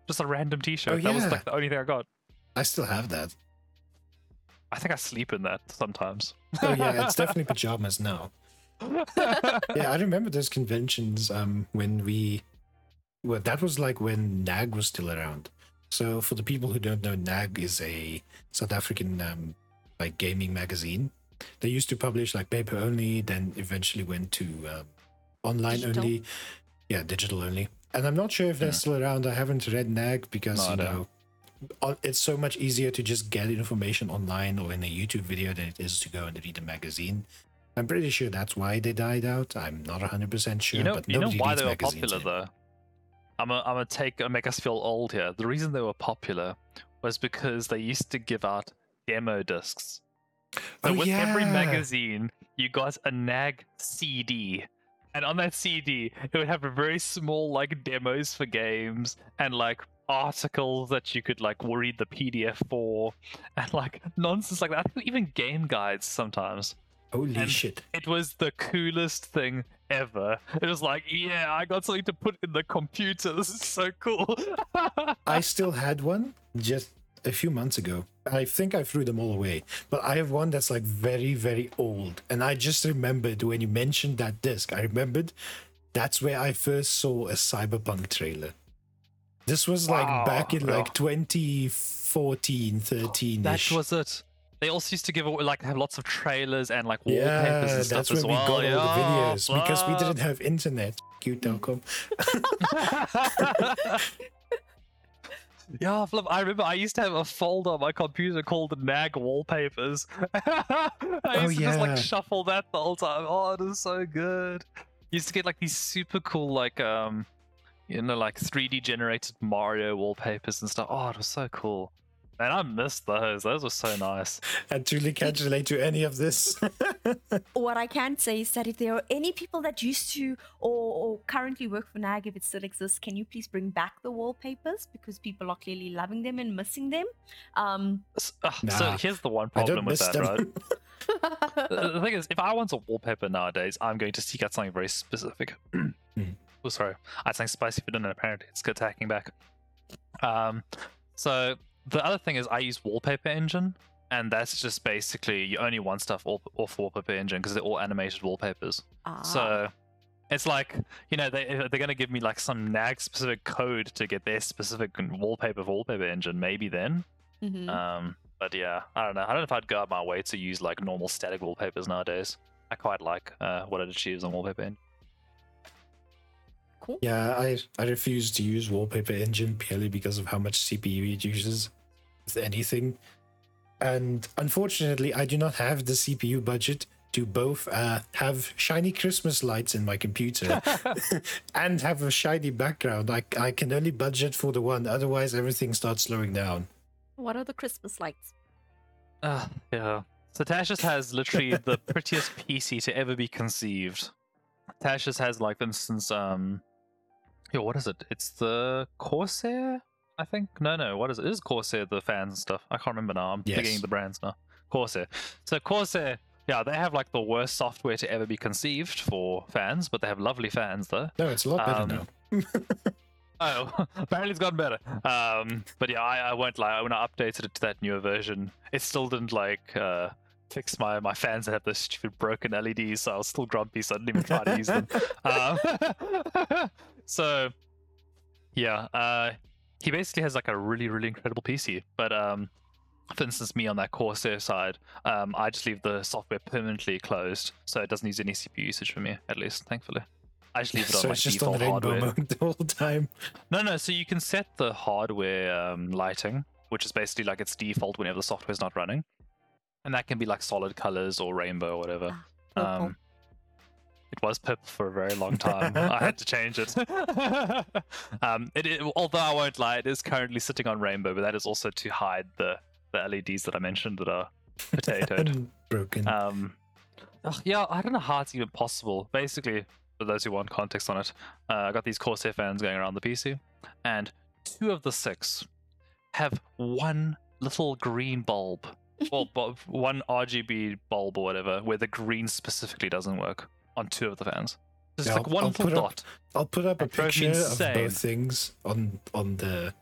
Just a random T-shirt. Oh, That was like the only thing I got. I still have that. I think I sleep in that sometimes. Oh yeah, it's definitely pajamas now. yeah, I remember those conventions um, when we. Well, that was like when NAG was still around. So, for the people who don't know, NAG is a South African um, like gaming magazine. They used to publish like paper only, then eventually went to um, online Digital? only. Yeah, digital only. And I'm not sure if they're Yeah. still around. I haven't read NAG because No, you know on- it's so much easier to just get information online or in a YouTube video than it is to go and read a magazine. I'm pretty sure that's why they died out. I'm not 100% sure, you know, but you know why reads they were popular anymore. though. I'm gonna, I'm gonna take uh, make us feel old here. The reason they were popular was because they used to give out demo discs. So Oh, with every magazine, you got a NAG CD. And on that CD, it would have a very small like demos for games and like articles that you could like read the PDF for and like nonsense like that. I think even game guides sometimes. Holy and- shit. It was the coolest thing ever. It was like, yeah, I got something to put in the computer. This is so cool. I still had one just a few months ago. I think I threw them all away, but I have one that's like very, very old. And I just remembered when you mentioned that disc, I remembered that's where I first saw a Cyberpunk trailer. This was like Wow. back in like Yeah. 2014, 13 that was it. They also used to give away, like have lots of trailers and like wallpapers Yeah, and stuff that's as when we well. got all the Yeah, videos because we didn't have internet. Cute Telkom. yeah, Flip, I remember I used to have a folder on my computer called Nag Wallpapers. I used Oh, to just like shuffle that the whole time. Oh, it is so good. used to get like these super cool like um you know like 3D generated Mario wallpapers and stuff. Oh, it was so cool. Man, I missed those. Those were so nice. and truly can't relate to any of this. what I can say is that if there are any people that used to or, or currently work for NAG, if it still exists, can you please bring back the wallpapers because people are clearly loving them and missing them. Um, S- uh, So here's the one problem with that, right? them. the the thing is, if I want a wallpaper nowadays, I'm going to seek out something very specific. Oh, sorry. I sang spicy for dinner. Apparently, it's good attacking back. Um, so the other thing is, I use Wallpaper Engine, and that's just basically you only want stuff off, off Wallpaper Engine because they're all animated wallpapers. ah, So it's like you know they they're going to give me like some nag specific code to get their specific wallpaper for Wallpaper Engine. Maybe then. mhm. Um, but yeah, I don't know. I don't know if I'd go out my way to use like normal static wallpapers nowadays. I quite like uh, what it achieves on Wallpaper Engine. Cool. Yeah, I I refuse to use Wallpaper Engine purely because of how much CPU it uses with anything. And unfortunately, I do not have the CPU budget to both uh, have shiny Christmas lights in my computer and have a shiny background. I, I can only budget for the one, otherwise, everything starts slowing down. What are the Christmas lights? Uh, yeah. So Tasha's has literally the prettiest PC to ever be conceived. Tasha's has, like, for instance, um, yo, what is it? It's the Corsair, I think. No, no, what is it? It is Corsair the fans and stuff. I can't remember now. I'm Yes. forgetting the brands now. Corsair. So Corsair, yeah, they have like the worst software to ever be conceived for fans, but they have lovely fans though. No, it's a lot better Um, now. Oh, apparently it's gotten better. Um, but yeah, I, I won't lie. When I updated it to that newer version, it still didn't like uh, fix my my fans that have those stupid broken LEDs. So I was still grumpy, so I didn't even try to use them. Um, so yeah, uh, he basically has like a really really incredible PC. But um, for instance, me on that Corsair side, um, I just leave the software permanently closed, so it doesn't use any CPU usage for me, at least, thankfully. I just leave it on So my it's just default on rainbow hardware. mode the whole time. No, no. So you can set the hardware um, lighting, which is basically like its default whenever the software's not running, and that can be like solid colors or rainbow or whatever. Ah. Um, it was purple for a very long time. I had to change it. um, it, it. Although I won't lie, it is currently sitting on rainbow, but that is also to hide the the LEDs that I mentioned that are potatoed. Broken. Um, ugh, yeah, I don't know how it's even possible. Basically, for those who want context on it, uh, I got these Corsair fans going around the PC, and two of the six have one little green bulb, or bu- one RGB bulb or whatever, where the green specifically doesn't work on two of the fans. Just Yeah, like I'll- one I'll little put up- dot. I'll put up a That drove me picture of insane. both things on on the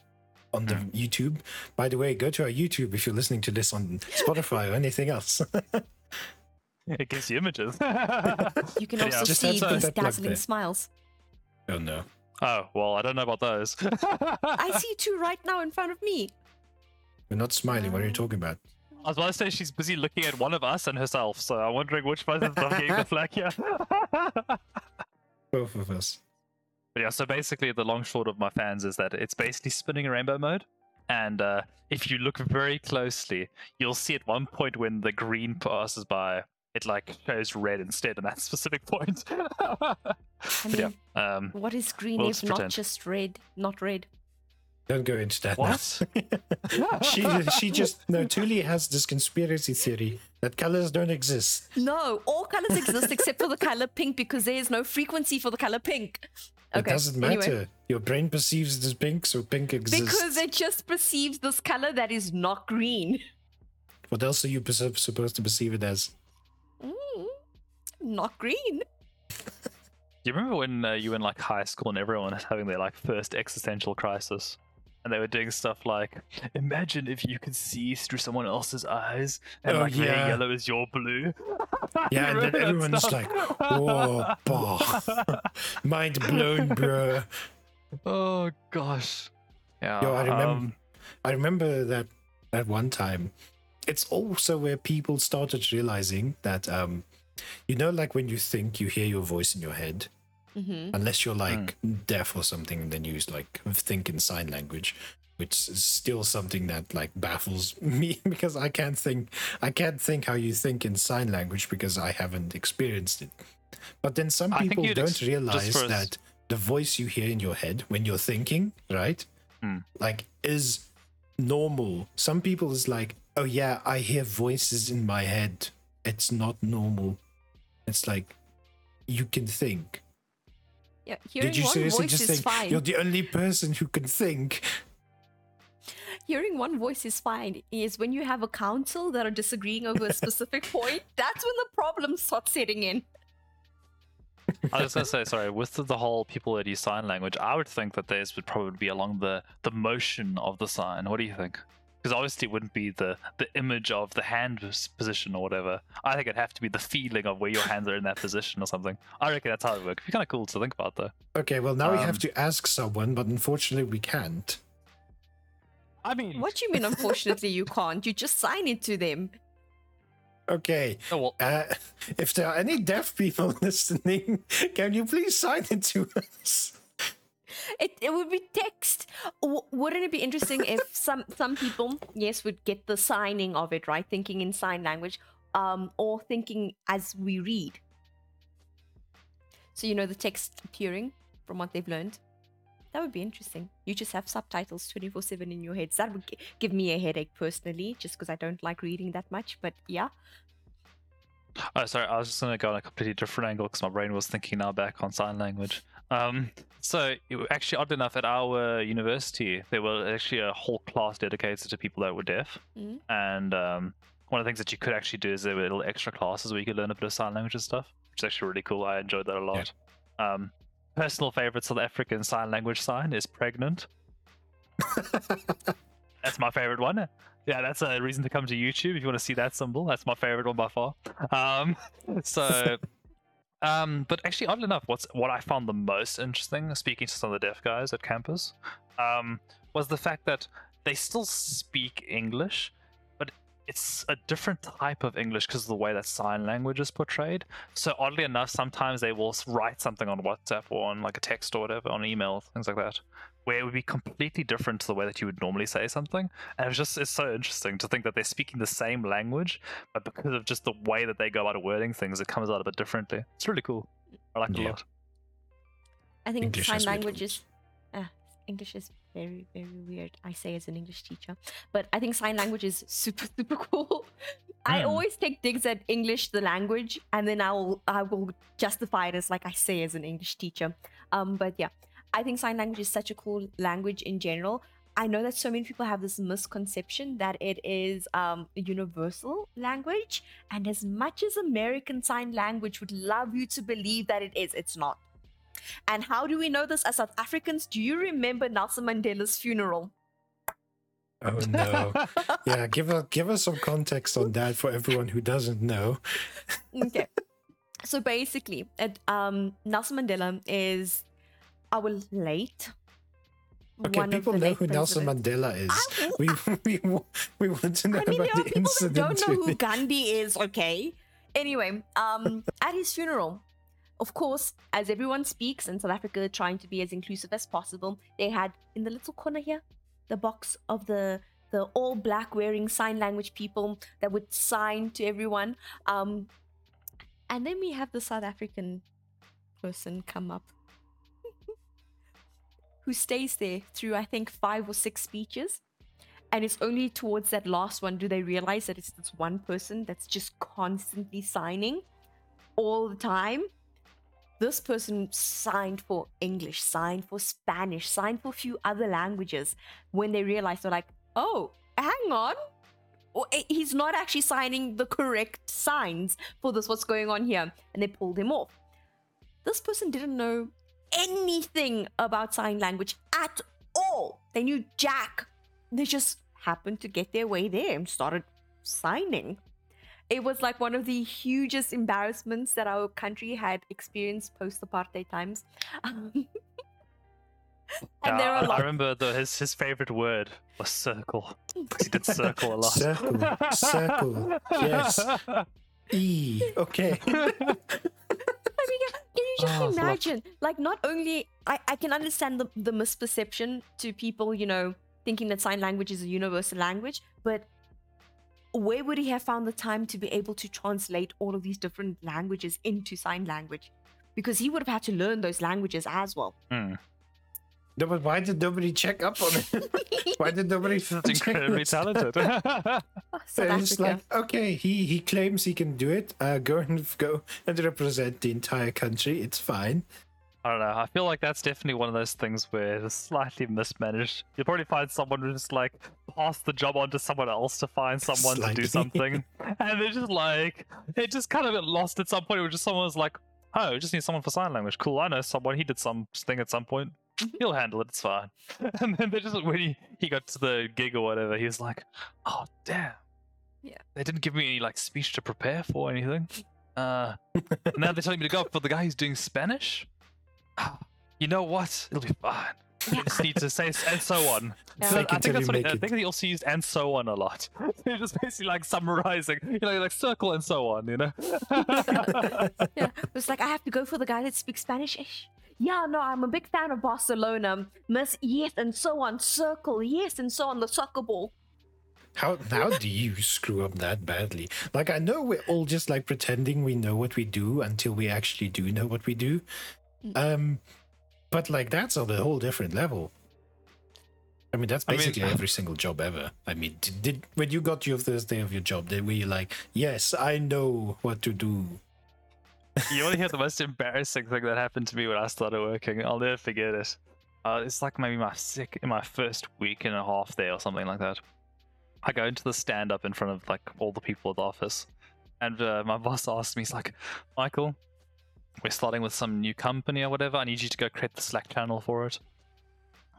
on the hmm. YouTube. By the way, go to our YouTube if you're listening to this on Spotify or anything else. It gives you images. You can also just see these dazzling smiles. oh no. oh well, I don't know about those. I see two right now in front of me. You're not smiling. What are you um, talking about? I was about to say she's busy looking at one of us and herself, so I'm wondering which one is not getting the flag here. Both of us. yeah, so basically the long short of my fans is that it's basically spinning a rainbow mode. And uh, if you look very closely, you'll see at one point when the green passes by, it like shows red instead in that specific point. I But yeah, um, what is green We'll if just not pretend. just red? Not red. Don't go into that. now. what? she she just no. Tuli has this conspiracy theory that colors don't exist. No, all colors exist except for the color pink because there is no frequency for the color pink. Okay. It doesn't matter. anyway. Your brain perceives it as pink, so pink exists. Because it just perceives this color that is not green. What else are you perce- supposed to perceive it as? Mm, not green. Do you remember when uh, you were in like high school and everyone was having their like first existential crisis? And they were doing stuff like, imagine if you could see through someone else's eyes and Oh, like their yeah. yellow is your blue. Yeah, and then everyone's stuff? like, "Whoa, bah. mind blown, bro." oh gosh. Yeah. Yo, I remember- um, I remember that that one time. It's also where people started realizing that, um, you know, like when you think you hear your voice in your head, Mm-hmm. unless you're like deaf or something, then you like think in sign language, which is still something that like baffles me because I can't think, I can't think how you think in sign language because I haven't experienced it. But then some people don't ex- realize for us- that the voice you hear in your head when you're thinking, right? Hmm. Like is normal. Some people is like, oh yeah, I hear voices in my head. It's not normal. It's like you can think. Yeah, hearing Did you one seriously voice just is think fine. you're the only person who can think? Hearing one voice is fine. Is when you have a council that are disagreeing over a specific point. That's when the problems start setting in. I was gonna say, sorry, with the, the whole people that use sign language, I would think that theirs would probably be along the the motion of the sign. What do you think? Because obviously it wouldn't be the the image of the hand position or whatever. I think it'd have to be the feeling of where your hands are in that position or something. I reckon that's how it works. It'd be kind of cool to think about though. Okay, well now we have Um, to ask someone, but unfortunately we can't. I mean, What do you mean? Unfortunately, you can't. You just sign it to them. Okay. Oh, well, Uh, if there are any deaf people listening, can you please sign it to us? It, it would be text. W- wouldn't it be interesting if some some people, yes, would get the signing of it right, thinking in sign language, um, or thinking as we read. So you know the text appearing from what they've learned. That would be interesting. You just have subtitles twenty four seven in your heads. That would gi- give me a headache personally, just because I don't like reading that much. But yeah, Oh, sorry. I was just gonna go on a completely different angle because my brain was thinking now back on sign language. Um, so it, actually, oddly enough, at our university, there was actually a whole class dedicated to people that were deaf. Mhm. And um, one of the things that you could actually do is there were little extra classes where you could learn a bit of sign language and stuff, which is actually really cool. I enjoyed that a lot. Um, personal favorite South African sign language sign is pregnant. That's my favorite one. Yeah, that's a reason to come to YouTube if you want to see that symbol. That's my favorite one by far. Um, so, um, but actually, oddly enough, what's what I found the most interesting, speaking to some of the deaf guys at campus, um, was the fact that they still speak English, but it's a different type of English because of the way that sign language is portrayed. So oddly enough, sometimes they will write something on WhatsApp or on like a text or whatever, on email, things like that, where it would be completely different to the way that you would normally say something. And it's just it's so interesting to think that they're speaking the same language, but because of just the way that they go about wording things, it comes out a bit differently. It's really cool. I like it Yeah. a lot. I think English sign language is uh, English is very very weird. I say as an English teacher, but I think sign language is super super cool. I Hmm. always take digs at English the language, and then I will I will justify it as like I say as an English teacher. Um, but yeah, I think sign language is such a cool language in general. I know that so many people have this misconception that it is um, a universal language, and as much as American Sign Language would love you to believe that it is, it's not. And how do we know this as South Africans? Do you remember Nelson Mandela's funeral? Oh no. yeah, give us give us some context on that for everyone who doesn't know. Okay. so basically, it, um, Nelson Mandela is our late. Okay, one people know who Nelson. Mandela is. I We, we we want to know I mean, about the incident. don't know who Gandhi is, okay? Anyway, um, at his funeral, of course, as everyone speaks in South Africa, trying to be as inclusive as possible, they had in the little corner here the box of the the all black wearing sign language people that would sign to everyone. Um, and then we have the South African person come up who stays there through I think five or six speeches. And it's only towards that last one do they realize that it's this one person that's just constantly signing all the time. This person signed for English, signed for Spanish, signed for a few other languages. When they realized, they're like, oh, hang on. Or, eh, He's not actually signing the correct signs for this, what's going on here. And they pulled him off. This person didn't know anything about sign language at all. They knew Jack. They just happened to get their way there and started signing. It was like one of the hugest embarrassments that our country had experienced post apartheid times. and Yeah, there are I, a I lot. remember the, his his favorite word was circle. he did circle a lot. Circle, circle, yes. E. Okay. I mean, can you just Oh, fuck. imagine? Like, not only I, I can understand the, the misperception to people, you know, thinking that sign language is a universal language, but where would he have found the time to be able to translate all of these different languages into sign language? Because he would have had to learn those languages as well. Hmm. No, but why did nobody check up on it? why did nobody That's check incredibly talented. Oh, South It's like okay, he he claims he can do it. Uh, go and go and represent the entire country. It's fine. I don't know. I feel like that's definitely one of those things where it's slightly mismanaged. You'll probably find someone who just like pass the job on to someone else to find someone to do something, and they're just like it just kind of got lost at some point. It was just someone was like, "Oh, we just need someone for sign language." Cool, I know someone. He did some thing at some point. He'll handle it. It's fine. And then they just when he he got to the gig or whatever, he was like, "Oh damn." Yeah. They didn't give me any like speech to prepare for or anything. Uh, now they're telling me to go for the guy who's doing Spanish. You know what? It'll be fine. You just need to say and so on. Yeah. So Fake I think that's what he, make I think he also used and so on a lot. You're just basically like summarizing, you know, like circle and so on, you know. yeah, it was like I have to go for the guy that speaks Spanish. Ish. Yeah, no, I'm a big fan of Barcelona. Miss yes, and so on. Circle yes, and so on. The soccer ball. How how do you screw up that badly? Like I know we're all just like pretending we know what we do until we actually do know what we do. Um but like that's on a whole different level. I mean that's I mean- basically every single job ever. I mean did, did when you got your first day of your job, did were you like, yes, I know what to do? You want to hear the most embarrassing thing that happened to me when I started working? I'll never forget it. Uh, it's like maybe my sick in my first week and a half there or something like that. I go into the stand up in front of like all the people at the office, and uh, my boss asked me, he's like, Michael, we're starting with some new company or whatever. I need you to go create the Slack channel for it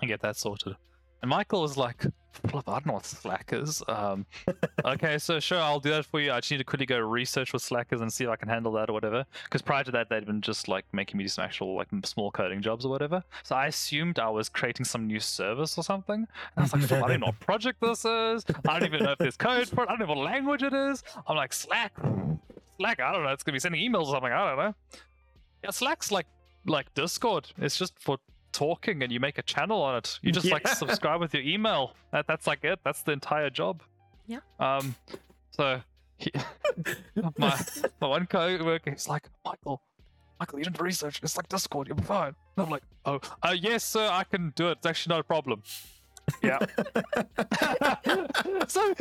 and get that sorted. And Michael was like, Flip, I don't know what Slack is. Um, okay, so sure, I'll do that for you. I just need to quickly go research with Slackers and see if I can handle that or whatever. Because prior to that, they'd been just like making me do some actual like small coding jobs or whatever. So I assumed I was creating some new service or something. And I was like, "Flip, I don't know what project this is. I don't even know if there's code for it. I don't know what language it is. I'm like, Slack, Slack. I don't know. It's gonna be sending emails or something. I don't know. Yeah, Slack's like like Discord. It's just for talking and you make a channel on it. You just like subscribe with your email. That that's like it. That's the entire job. Yeah. Um so he, my my one coworker is like, Michael, Michael, you didn't research. It's like Discord. You'll be fine. And I'm like, oh, uh, yes, sir. I can do it. It's actually not a problem. Yeah. so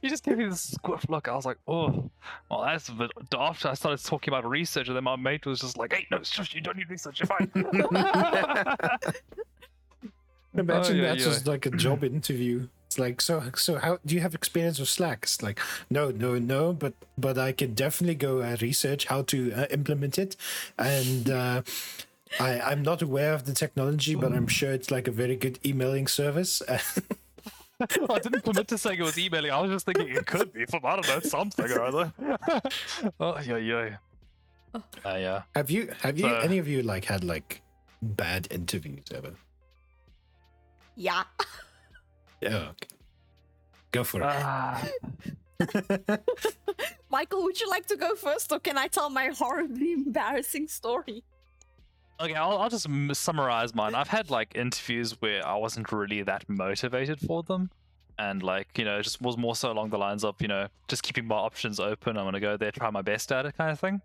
he just gave me this squiff look. I was like, oh, well, that's a bit daft. I started talking about research, and then my mate was just like, hey, no, shush, you don't need research. You're fine. Imagine yeah, that's yeah. just like a job interview. It's like, so, so how do you have experience with Slack? It's like, no, no, no, but but I can definitely go uh, research how to uh, implement it, and uh, I I'm not aware of the technology, but I'm sure it's like a very good emailing service. I didn't commit to saying it was emailing. I was just thinking it could be from, I don't know, something or other. oh, yeah, yeah. Uh, yeah. have you have you So- any of you like had like bad interviews ever? Yeah. Yeah, okay. go for it. Ah. Michael, would you like to go first, or can I tell my horribly embarrassing story? Okay, I'll, I'll just summarize mine. I've had like interviews where I wasn't really that motivated for them. And like, you know, it just was more so along the lines of, you know, just keeping my options open. I'm to go there, try my best at it kind of thing.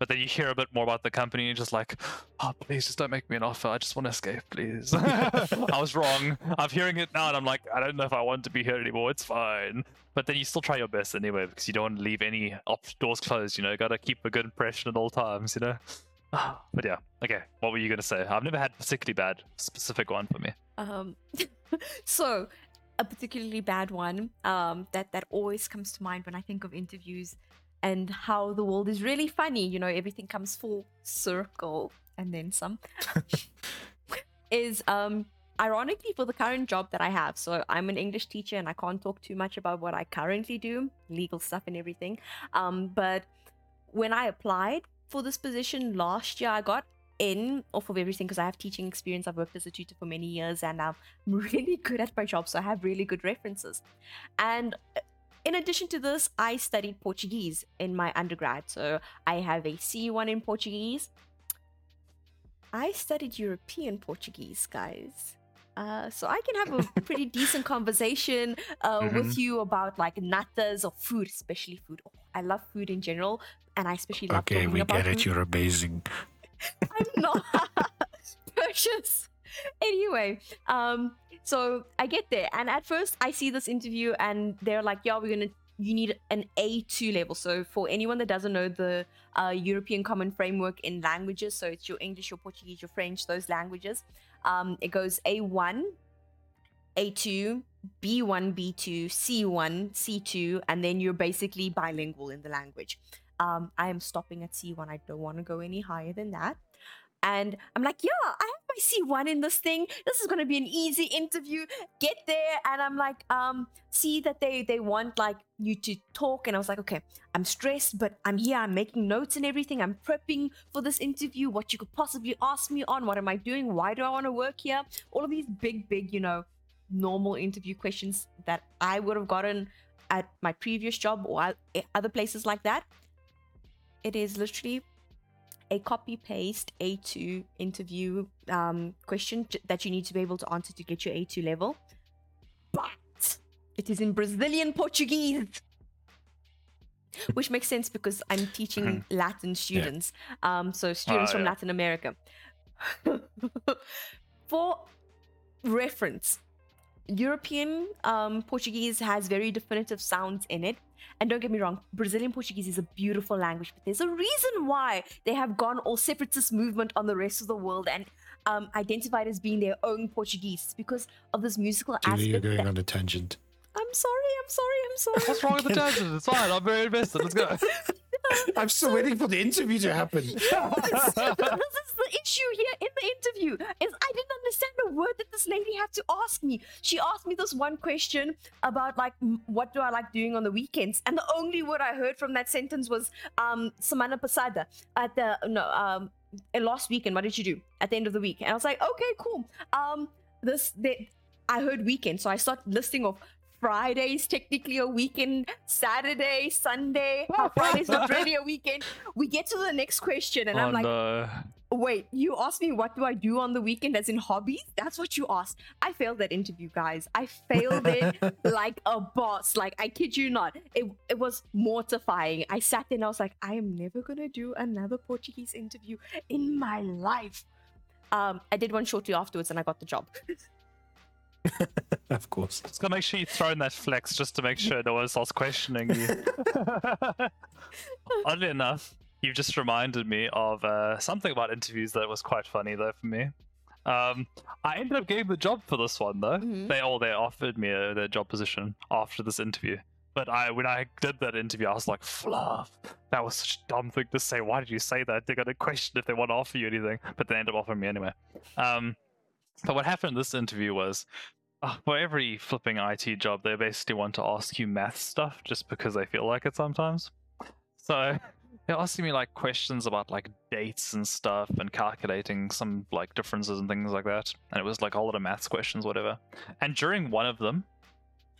But then you hear a bit more about the company and you're just like, oh, please just don't make me an offer. I just want to escape, please. I was wrong. I'm hearing it now and I'm like, I don't know if I want to be here anymore. It's fine. But then you still try your best anyway because you don't want to leave any op- doors closed, you know, got to keep a good impression at all times, you know? but yeah, okay. What were you gonna say? I've never had a particularly bad specific one for me. Um, so a particularly bad one um, that that always comes to mind when I think of interviews and how the world is really funny. You know, everything comes full circle and then some. is um ironically for the current job that I have. So I'm an English teacher and I can't talk too much about what I currently do, legal stuff and everything. Um, but when I applied for this position last year, I got in off of everything because I have teaching experience. I've worked as a tutor for many years and I'm really good at my job, so I have really good references. And uh, in addition to this, I studied Portuguese in my undergrad, so I have a C1 in Portuguese. I studied European Portuguese, guys. Uh, so I can have a pretty decent conversation uh, with you about like natas or food, especially food. Oh, I love food in general, and I especially love Okay, talking we get it. You're amazing. I'm not precious. Anyway, um, so I get there, and at first I see this interview, and they're like, "Yeah, we're gonna." You need an A2 level. So, for anyone that doesn't know the uh, European Common Framework in languages, so it's your English, your Portuguese, your French, those languages. Um, it goes A1, A2, B1, B2, C1, C2, and then you're basically bilingual in the language. Um, I am stopping at C1. I don't want to go any higher than that. And I'm like, yeah, I have my C1 in this thing. This is gonna be an easy interview. Get there, and I'm like, um, see that they they want like you to talk, and I was like, okay, I'm stressed, but I'm here. I'm making notes and everything. I'm prepping for this interview. What you could possibly ask me on? What am I doing? Why do I want to work here? All of these big, big, you know, normal interview questions that I would have gotten at my previous job or other places like that. It is literally a copy paste A2 interview um, question that you need to be able to answer to get your A2 level. But it is in Brazilian Portuguese. Which makes sense because I'm teaching. Latin students. Um, so students Ah, from yeah. Latin America. For reference, European um, Portuguese has very definitive sounds in it. And don't get me wrong, Brazilian Portuguese is a beautiful language, but there's a reason why they have gone all separatist movement on the rest of the world and um, identified as being their own Portuguese. It's because of this musical Julie, you're going that- on a tangent. I'm sorry, I'm sorry, I'm sorry. What's wrong with the tangent? It's fine. I'm very invested. Let's go. I'm still waiting for the interview to happen. this is the issue here in the interview is I didn't understand a word that this lady had to ask me. She asked me this one question about like what do I like doing on the weekends, and the only word I heard from that sentence was um semana pasada at the no um uh, last weekend. What did you do at the end of the week? And I was like, okay, cool. Um, this they, I heard weekend, so I start listing off. Friday's technically a weekend. Saturday, Sunday. Friday's not really a weekend. We get to the next question, and oh I'm like, no. Wait, you asked me what do I do on the weekend as in hobbies? That's what you asked. I failed that interview, guys. I failed it like a boss. Like I kid you not. It it was mortifying. I sat there and I was like, I am never gonna do another Portuguese interview in my life. Um, I did one shortly afterwards and I got the job. of course. Just gotta make sure you throw in that flex just to make sure no one starts questioning you. Oddly enough, you've just reminded me of uh, something about interviews that was quite funny though for me. Um, I ended up getting the job for this one though. Mhm. They all they offered me a, their job position after this interview. But I, when I did that interview, I was like, "Fluff, that was such a dumb thing to say. Why did you say that? They're gonna question if they want to offer you anything." But they ended up offering me anyway. Um, but what happened in this interview was, uh, for every flipping IT job, they basically want to ask you math stuff just because they feel like it sometimes. So they're asking me like questions about like dates and stuff and calculating some like differences and things like that. And it was like a lot of maths questions, whatever. And during one of them,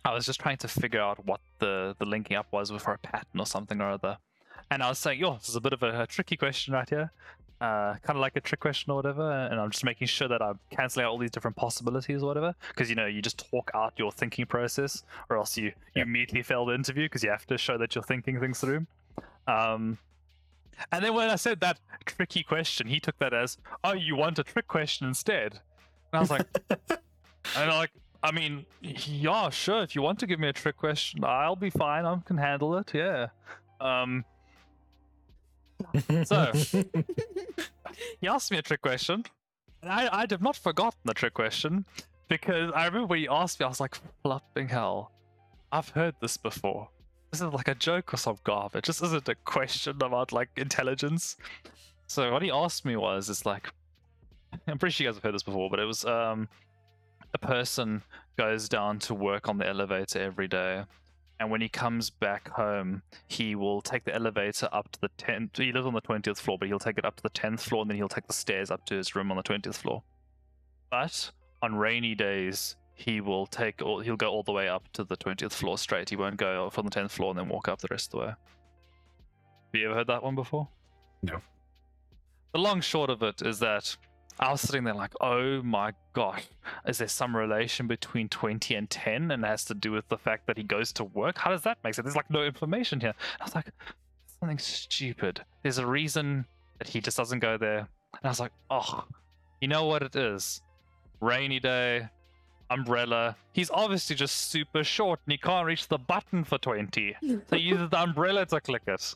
I was just trying to figure out what the the linking up was for a pattern or something or other. And I was saying, "Yo, this is a bit of a, a tricky question right here, uh, kind of like a trick question or whatever." And I'm just making sure that I'm canceling out all these different possibilities or whatever, because you know you just talk out your thinking process, or else you you immediately fail the interview because you have to show that you're thinking things through. Um, and then when I said that tricky question, he took that as, "Oh, you want a trick question instead?" And I was like, and I'm like, I mean, yeah, sure. If you want to give me a trick question, I'll be fine. I can handle it. Yeah. Um. So he asked me a trick question, and I I have not forgotten the trick question because I remember when he asked me, I was like, flipping hell, I've heard this before. This is like a joke or some garbage. This isn't a question about like intelligence. So what he asked me was, it's like, I'm pretty sure you guys have heard this before, but it was um, a person goes down to work on the elevator every day, and when he comes back home, he will take the elevator up to the 10th. He lives on the 20th floor, but he'll take it up to the 10th floor, and then he'll take the stairs up to his room on the 20th floor. But on rainy days, he will take all, he'll go all the way up to the 20th floor straight. He won't go from the 10th floor and then walk up the rest of the way. Have you ever heard that one before? No. The long short of it is that I was sitting there like, oh my gosh, is there some relation between 20 and 10 and it has to do with the fact that he goes to work? How does that make sense? There's like no information here. I was like, something stupid. There's a reason that he just doesn't go there. And I was like, oh, you know what it is? Rainy day, umbrella. He's obviously just super short and he can't reach the button for 20. So he uses the umbrella to click it.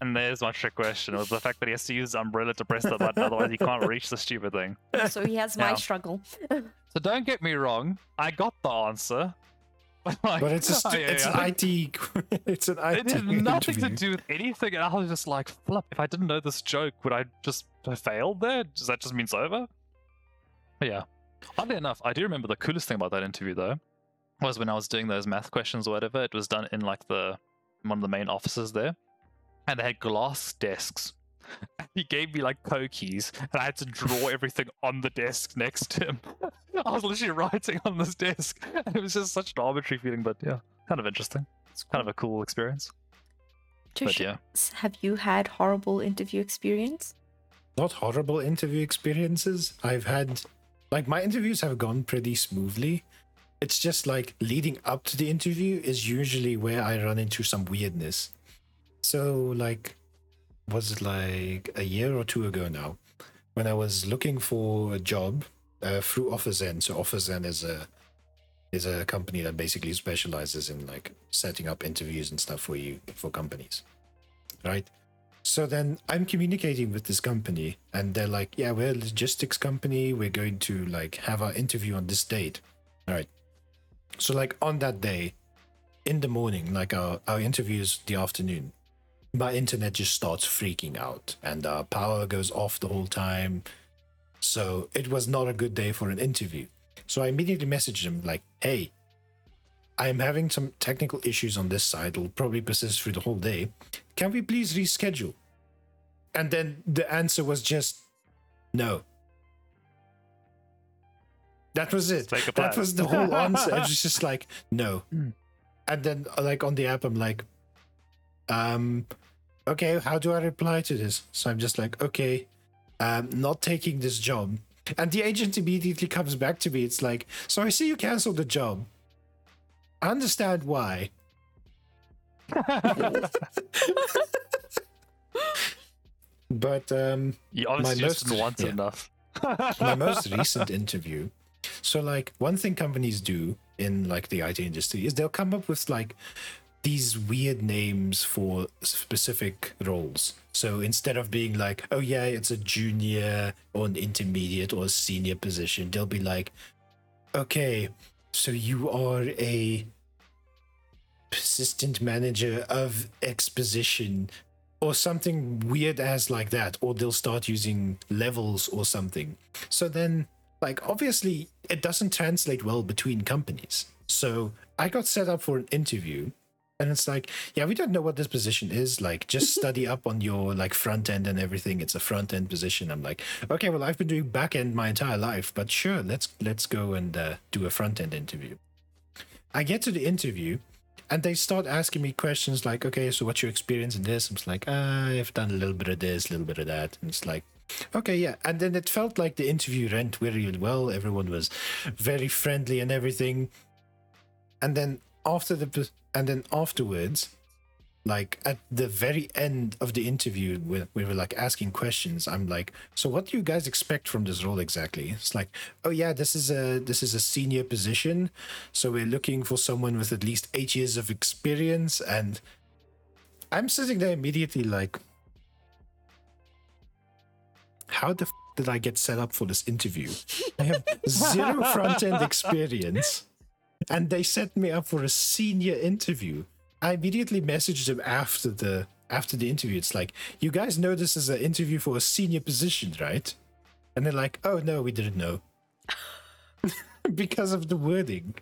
And there's my trick question was the fact that he has to use the umbrella to press the button, otherwise he can't reach the stupid thing. So he has my Now- struggle. So don't get me wrong, I got the answer. But, like, But it's a stu- it's an IT it's an IT It had nothing to do with anything, and I was just like, flip. If I didn't know this joke, would I just have failed there? Does that just mean it's over? But yeah. Oddly enough, I do remember the coolest thing about that interview though was when I was doing those math questions or whatever. It was done in like the one of the main offices there, and they had glass desks. He gave me like pokies, and I had to draw everything on the desk next to him. I was literally writing on this desk, and it was just such an arbitrary feeling. But yeah, kind of interesting. It's kind of a cool experience. But yeah, have you had horrible interview experience? Not horrible interview experiences. I've had, like, my interviews have gone pretty smoothly. It's just like leading up to the interview is usually where I run into some weirdness. So, like, was it like a year or two ago now when I was looking for a job uh, through OfferZen? So, OfferZen is a is a company that basically specializes in like setting up interviews and stuff for you for companies, right? So then I'm communicating with this company, and they're like, "Yeah, we're a logistics company. We're going to like have our interview on this date." All right. So like on that day, in the morning, like our our interview is the afternoon. My internet just starts freaking out, and our power goes off the whole time. So it was not a good day for an interview. So I immediately messaged him like, "Hey, I'm having some technical issues on this side. It'll probably persist through the whole day. Can we please reschedule?" And then the answer was just no. That was it. That was the whole answer. It was just like no. Hmm. And then uh, like on the app, I'm like, um, okay, how do I reply to this? So I'm just like, okay, um, not taking this job. And the agent immediately comes back to me. It's like, so I see you canceled the job. I understand why. But um, you obviously My most- didn't want yeah. enough. my most recent interview. So like one thing companies do in like the IT industry is they'll come up with like these weird names for specific roles. So instead of being like, oh yeah, it's a junior or an intermediate or a senior position, they'll be like, okay, so you are a persistent manager of exposition or something weird as like that or they'll start using levels or something so then like obviously it doesn't translate well between companies so i got set up for an interview and it's like yeah we don't know what this position is like just study up on your like front end and everything it's a front end position i'm like okay well i've been doing back end my entire life but sure let's let's go and uh, do a front end interview i get to the interview and they start asking me questions like, okay, so what's your experience in this? I'm just like, ah, I've done a little bit of this, a little bit of that. And it's like, okay, yeah. And then it felt like the interview went really well. Everyone was very friendly and everything. And then after the, and then afterwards, like at the very end of the interview, when we were like asking questions, I'm like, so what do you guys expect from this role exactly? It's like, oh yeah, this is a this is a senior position, so we're looking for someone with at least eight years of experience, and I'm sitting there immediately like, how the f- did I get set up for this interview? I have zero front end experience, and they set me up for a senior interview. I immediately messaged them after the after the interview. It's like, you guys know this is an interview for a senior position, right? And they're like, oh no, we didn't know. because of the wording.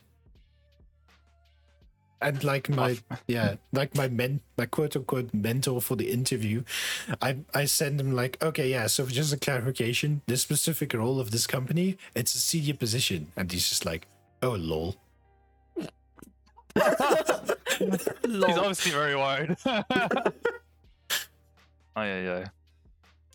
And like my yeah, like my men my quote unquote mentor for the interview, I I send him like, okay, yeah, so just a clarification, this specific role of this company, it's a senior position. And he's just like, oh lol. He's obviously very worried. oh yeah, yeah.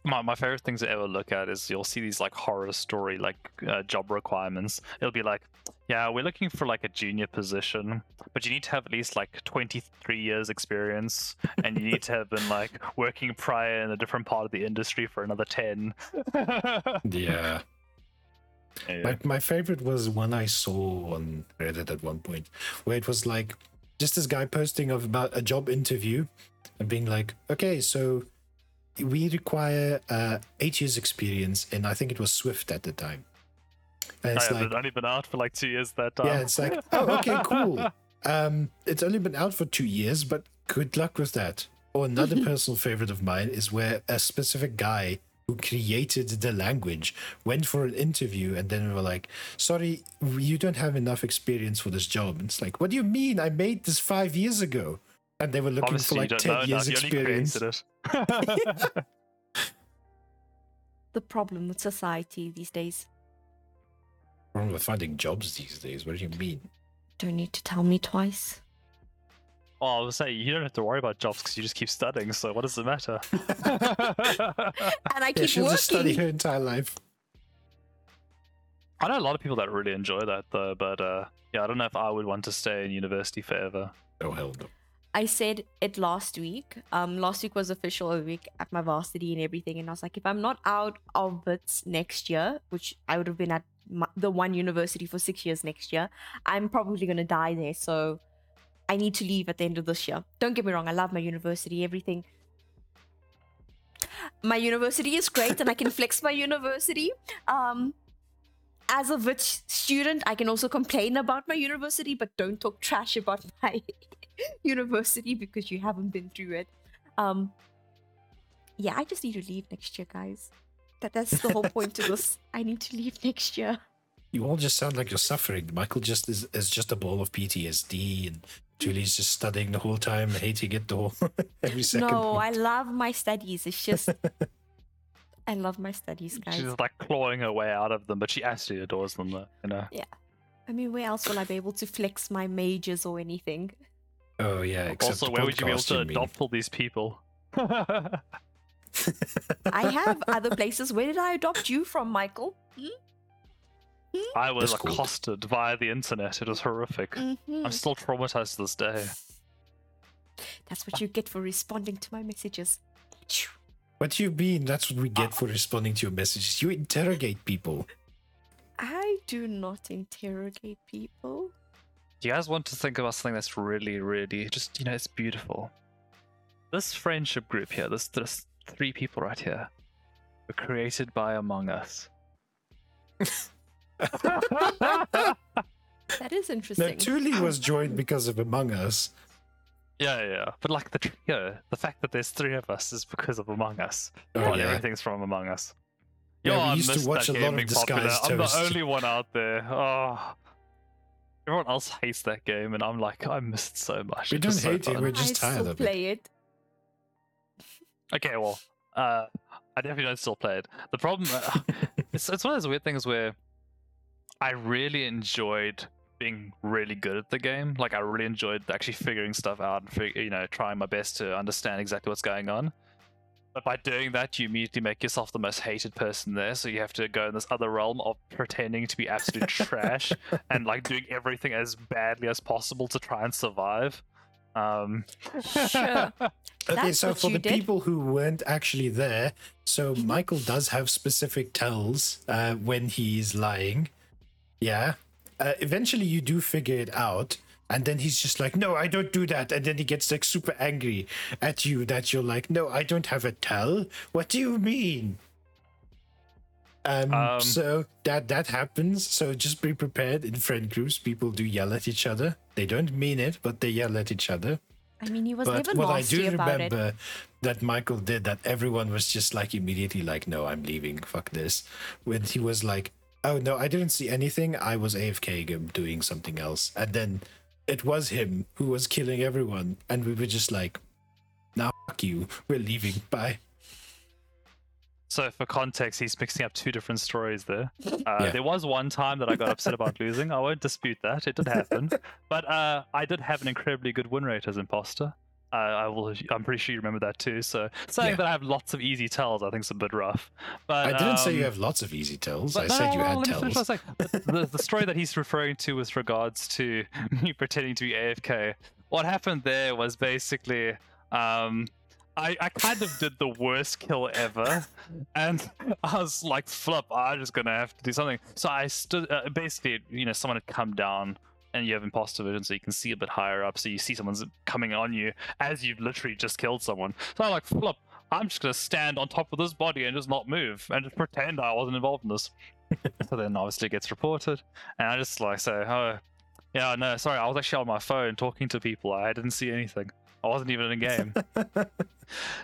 My my favorite things to ever look at is you'll see these like horror story like uh, job requirements. It'll be like, yeah, we're looking for like a junior position, but you need to have at least like 23 years experience, and you need to have been like working prior in a different part of the industry for another 10. Yeah. Yeah. My, my favorite was one I saw on Reddit at one point, where it was like just this guy posting of about a job interview and being like, okay, so we require uh, eight years experience, and I think it was Swift at the time. And it's I like, have only been out for like two years that time. yeah, it's like, oh, okay, cool. Um, it's only been out for two years, but good luck with that. Or another personal favorite of mine is where a specific guy who created the language went for an interview and then were like, "Sorry, you don't have enough experience for this job." And it's like, "What do you mean? I made this five years ago." And they were looking Obviously, for like ten years experience. The problem with society these days. problem with finding jobs these days. What do you mean? Don't need to tell me twice. Well, I was saying you don't have to worry about jobs because you just keep studying. So what does it matter? And I Yeah, keep she'll just study working. her entire life. I know a lot of people that really enjoy that though, but uh, yeah, I don't know if I would want to stay in university forever. Oh hell no. I said it last week. Um, last week was official a week at my varsity and everything, and I was like, if I'm not out of it next year, which I would have been at my, the one university for six years next year, I'm probably gonna die there. So I need to leave at the end of this year. Don't get me wrong, I love my university, everything. My university is great, and I can flex my university. Um, as a rich student, I can also complain about my university, but don't talk trash about my university because you haven't been through it. Um, yeah, I just need to leave next year, guys. That that's the whole point to this. I need to leave next year. You all just sound like you're suffering. Michael just is, is just a ball of PTSD, and Julie's just studying the whole time, hating it the whole every second. no, I love my studies. It's just I love my studies, guys. She's like clawing her way out of them, but she absolutely adores them though. You know. Yeah, I mean, where else will I be able to flex my majors or anything? Oh yeah. Except also, the where would you be able to mean. adopt all these people? I have other places. Where did I adopt you from, Michael? Hmm? I was Discord. accosted via the internet. It was horrific. Mhm. I'm still traumatized to this day. That's what you get for responding to my messages. What do you mean? That's what we get for responding to your messages. You interrogate people. I do not interrogate people. Do you guys want to think about something that's really, really just, you know, it's beautiful? This friendship group here, this, this three people right here, were created by Among Us. That is Now, interesting. Tuli was joined because of Among Us. Yeah, yeah, yeah. But like the trio, the fact that there's three of us is because of Among Us. Oh, Right, yeah. Everything's from Among Us. Yeah, Yo, we I used to missed watch that a lot of being popular. Disguised I'm the only one out there. Oh. Everyone else hates that game, and I'm like, I missed so much. We It's don't just so hate it, fun. we're just I tired still of it. play it. Okay, well, uh, I definitely don't still play it. The problem, uh, it's it's one of those weird things where I really enjoyed being really good at the game. Like I really enjoyed actually figuring stuff out and fig- you know trying my best to understand exactly what's going on. But by doing that, you immediately make yourself the most hated person there. So you have to go in this other realm of pretending to be absolute trash and like doing everything as badly as possible to try and survive. Um, Sure. Okay, That's so for the did. people who weren't actually there, so Michael does have specific tells uh, when he's lying. Yeah. Uh, eventually, you do figure it out, and then he's just like, "No, I don't do that," and then he gets like super angry at you that you're like, "No, I don't have a tell. What do you mean?" Um, Um, so that that happens. So just be prepared. In friend groups, people do yell at each other. They don't mean it, but they yell at each other. I mean, he was But never what I do about it. remember that Michael did that everyone was just like immediately like, no, I'm leaving. Fuck this. When he was like, oh no, I didn't see anything. I was AFK doing something else. And then it was him who was killing everyone. And we were just like, now fuck you. We're leaving. Bye. So, for context, he's mixing up two different stories there. Uh, Yeah. There was one time that I got upset about losing. I won't dispute that; it did happen. But uh, I did have an incredibly good win rate as imposter. Uh, I will. I'm pretty sure you remember that too. So saying Yeah. that I have lots of easy tells, I think is a bit rough. But I didn't say um, you have lots of easy tells. I but said you no, had finish tells. what I was saying. The, the, the story that he's referring to with regards to me pretending to be AFK. What happened there was basically, um, I, I kind of did the worst kill ever, and I was like, "Flip! I'm just gonna have to do something." So I stood. Uh, basically, you know, someone had come down. And you have imposter vision, so you can see a bit higher up. So you see someone's coming on you as you've literally just killed someone. So I'm like, flip, I'm just gonna stand on top of this body and just not move and just pretend I wasn't involved in this. so then obviously it gets reported, and I just like say, oh, Yeah, no, sorry, I was actually on my phone talking to people. I didn't see anything. I wasn't even in a game.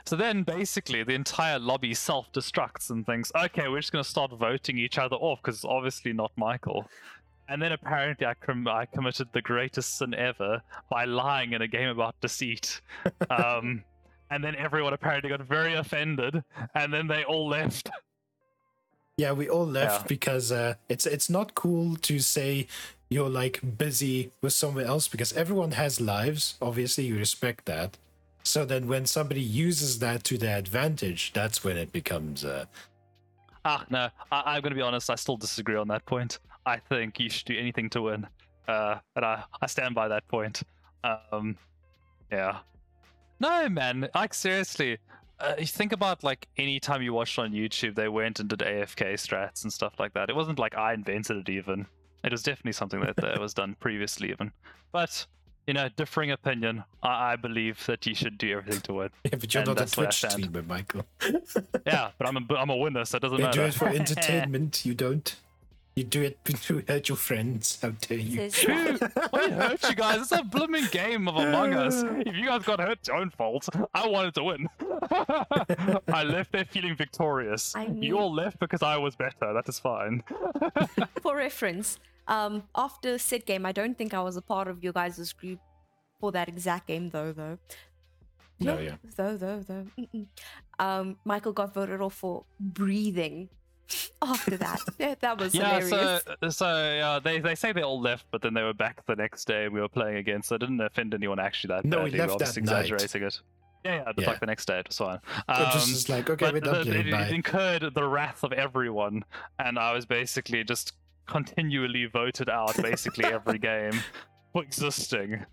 so then basically the entire lobby self destructs and thinks, okay, we're just going to start voting each other off because it's obviously not Michael. And then apparently I, com- I committed the greatest sin ever by lying in a game about deceit. Um, and then everyone apparently got very offended, and then they all left. Yeah, we all left Yeah. because uh, it's it's not cool to say you're like busy with someone else because everyone has lives. Obviously, you respect that. So then, when somebody uses that to their advantage, that's when it becomes. Uh, Ah, no, I- I'm going to be honest, I still disagree on that point. I think you should do anything to win. Uh, and I, I stand by that point. Um, yeah. No, man, like, seriously. Uh, you think about like any time you watched on YouTube, they went and did AFK strats and stuff like that. It wasn't like I invented it even. It was definitely something that, that was done previously even. But you know, differing opinion. I, I believe that you should do everything to win. yeah, but you're And not a that's where I Twitch streamer, Michael. Yeah, but I'm a, I'm a winner, so it doesn't You matter. do it for entertainment. you don't. You do it to hurt your friends. How dare you? Says Dude, what hurt you guys? It's a blooming game of Among Us. If you guys got hurt, it's your own fault. I wanted to win. I left there feeling victorious. I You all left because I was better. That is fine. for reference, um, after said game, I don't think I was a part of your guys' group for that exact game, though. Though, No, yeah. though, though, though. Mm-mm. Um, Michael got voted off for breathing. After that, yeah, that was Yeah, hilarious. so so uh, they they say they all left, but then they were back the next day and we were playing again, so it didn't offend anyone actually that No, we badly. We're left that obviously night. exaggerating it. Yeah, yeah, just Yeah. like the next day, it was fine. It just Um, is like, okay, we're but done the- it, it incurred the wrath of everyone, and I was basically just continually voted out basically every game for existing.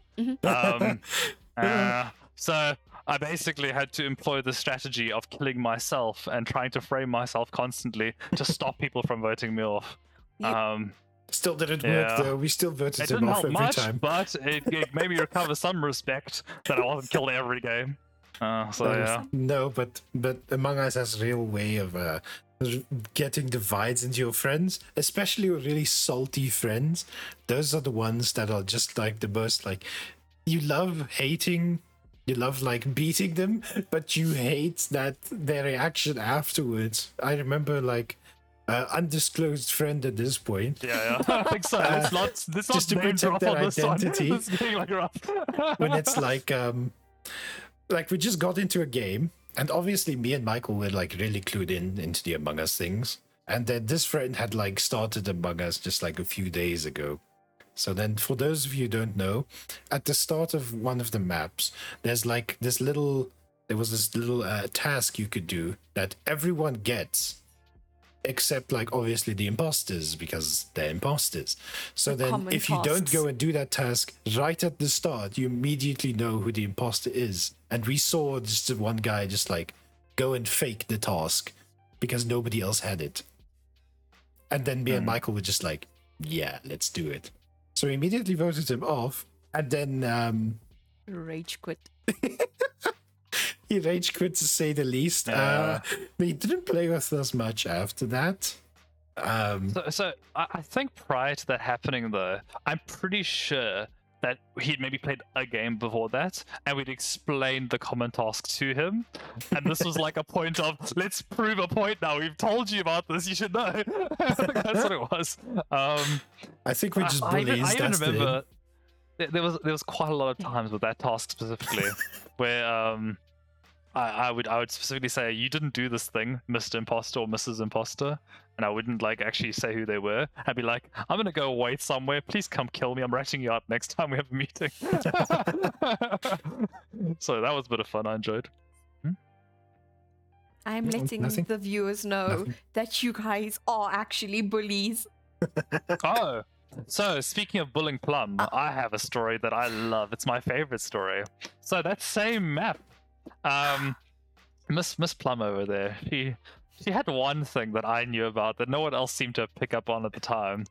Um, uh, so I basically had to employ the strategy of killing myself and trying to frame myself constantly to stop people from voting me off. Yep. Um, Still didn't Yeah. work though. We still voted it him didn't off help every much, time. but it, it made me recover some respect that I wasn't killed every game. Uh, so Uh, yeah. No, but but Among Us has a real way of uh, getting divides into your friends, especially your really salty friends. Those are the ones that are just like the most like you love hating, you love like beating them, but you hate that their reaction afterwards. I remember like. Uh, undisclosed friend at this point. Yeah, yeah. I think so. Let's not, let's not just to name protect drop their on this one. identity. It's getting like rough. when it's like um like we just got into a game and obviously me and michael were like really clued in into the among us things and then this friend had like started among us just like a few days ago so then for those of you who don't know at the start of one of the maps there's like this little there was this little uh, task you could do that everyone gets except like obviously the imposters because they're imposters. So The then if you don't go and do that task right at the start you immediately know who the imposter is. And we saw just one guy just like go and fake the task because nobody else had it. And then me and Hmm. michael were just like yeah let's do it so we immediately voted him off and then um Rage quit. he rage quit to say the least. Uh, but he didn't play with us much after that. Um, So, so I, I think prior to that happening, though, I'm pretty sure that he'd maybe played a game before that, and we'd explained the common task to him, and this was like a point of let's prove a point now. We've told you about this. You should know. I That's what it was. Um, I think I- just I, bullies. even, I even that's the remember there, there was there was quite a lot of times with that task specifically where um I, I would I would specifically say you didn't do this thing, Mr. Imposter or Mrs. Imposter, and I wouldn't like actually say who they were. I'd be like, I'm gonna go wait somewhere. Please come kill me. I'm ratting you out next time we have a meeting. so that was a bit of fun. I enjoyed. I'm No, letting nothing. the viewers know Nothing. that you guys are actually bullies. oh, so speaking of Bulling Plum, I have a story that I love. It's my favorite story. So that same map, um, Miss Miss Plum over there, she she had one thing that I knew about that no one else seemed to pick up on at the time.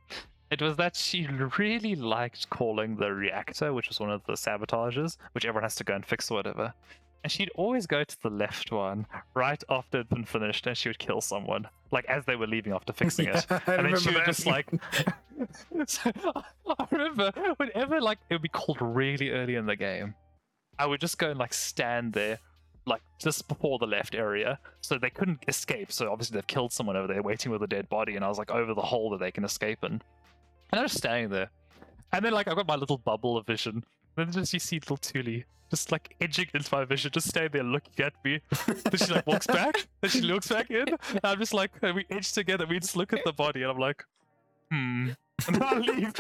It was that she really liked calling the reactor, which was one of the sabotages, which everyone has to go and fix or whatever. and she'd always go to the left one right after it'd been finished, and she would kill someone, like as they were leaving after fixing it. Yeah, and then she would that. just like. so, I remember whenever like it would be called really early in the game, I would just go and like stand there, like just before the left area, so they couldn't escape. So obviously they've killed someone over there, waiting with a dead body, and I was like over the hole that they can escape in, and I was standing there, and then like I've got my little bubble of vision. and Then just you see little Tuli just like edging into my vision, just staying there looking at me. then she like walks back, then she looks back in. And I'm just like, and we edge together. We just look at the body, and I'm like, hmm. And I leave.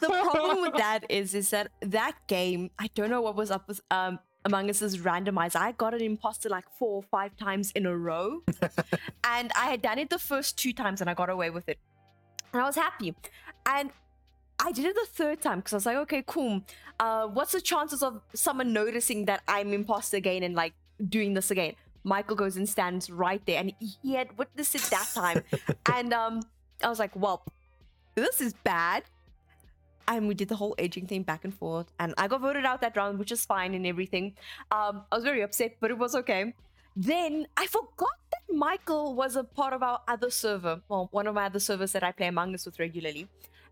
the problem with that is is that that game i don't know what was up with um among us is randomized i got an imposter like four or five times in a row. And i had done it the first two times and i got away with it. And i was happy. And i did it the third time because i was like okay cool. Uh what's the chances of someone noticing that i'm imposter again and like doing this again? Michael goes and stands right there and he had witnessed it that time. And um i was like well this is bad. And we did the whole aging thing back and forth. And i got voted out that round which is fine and everything. Um i was very upset but it was okay. Then i forgot that michael was a part of our other server. Well one of my other servers that i play among us with regularly.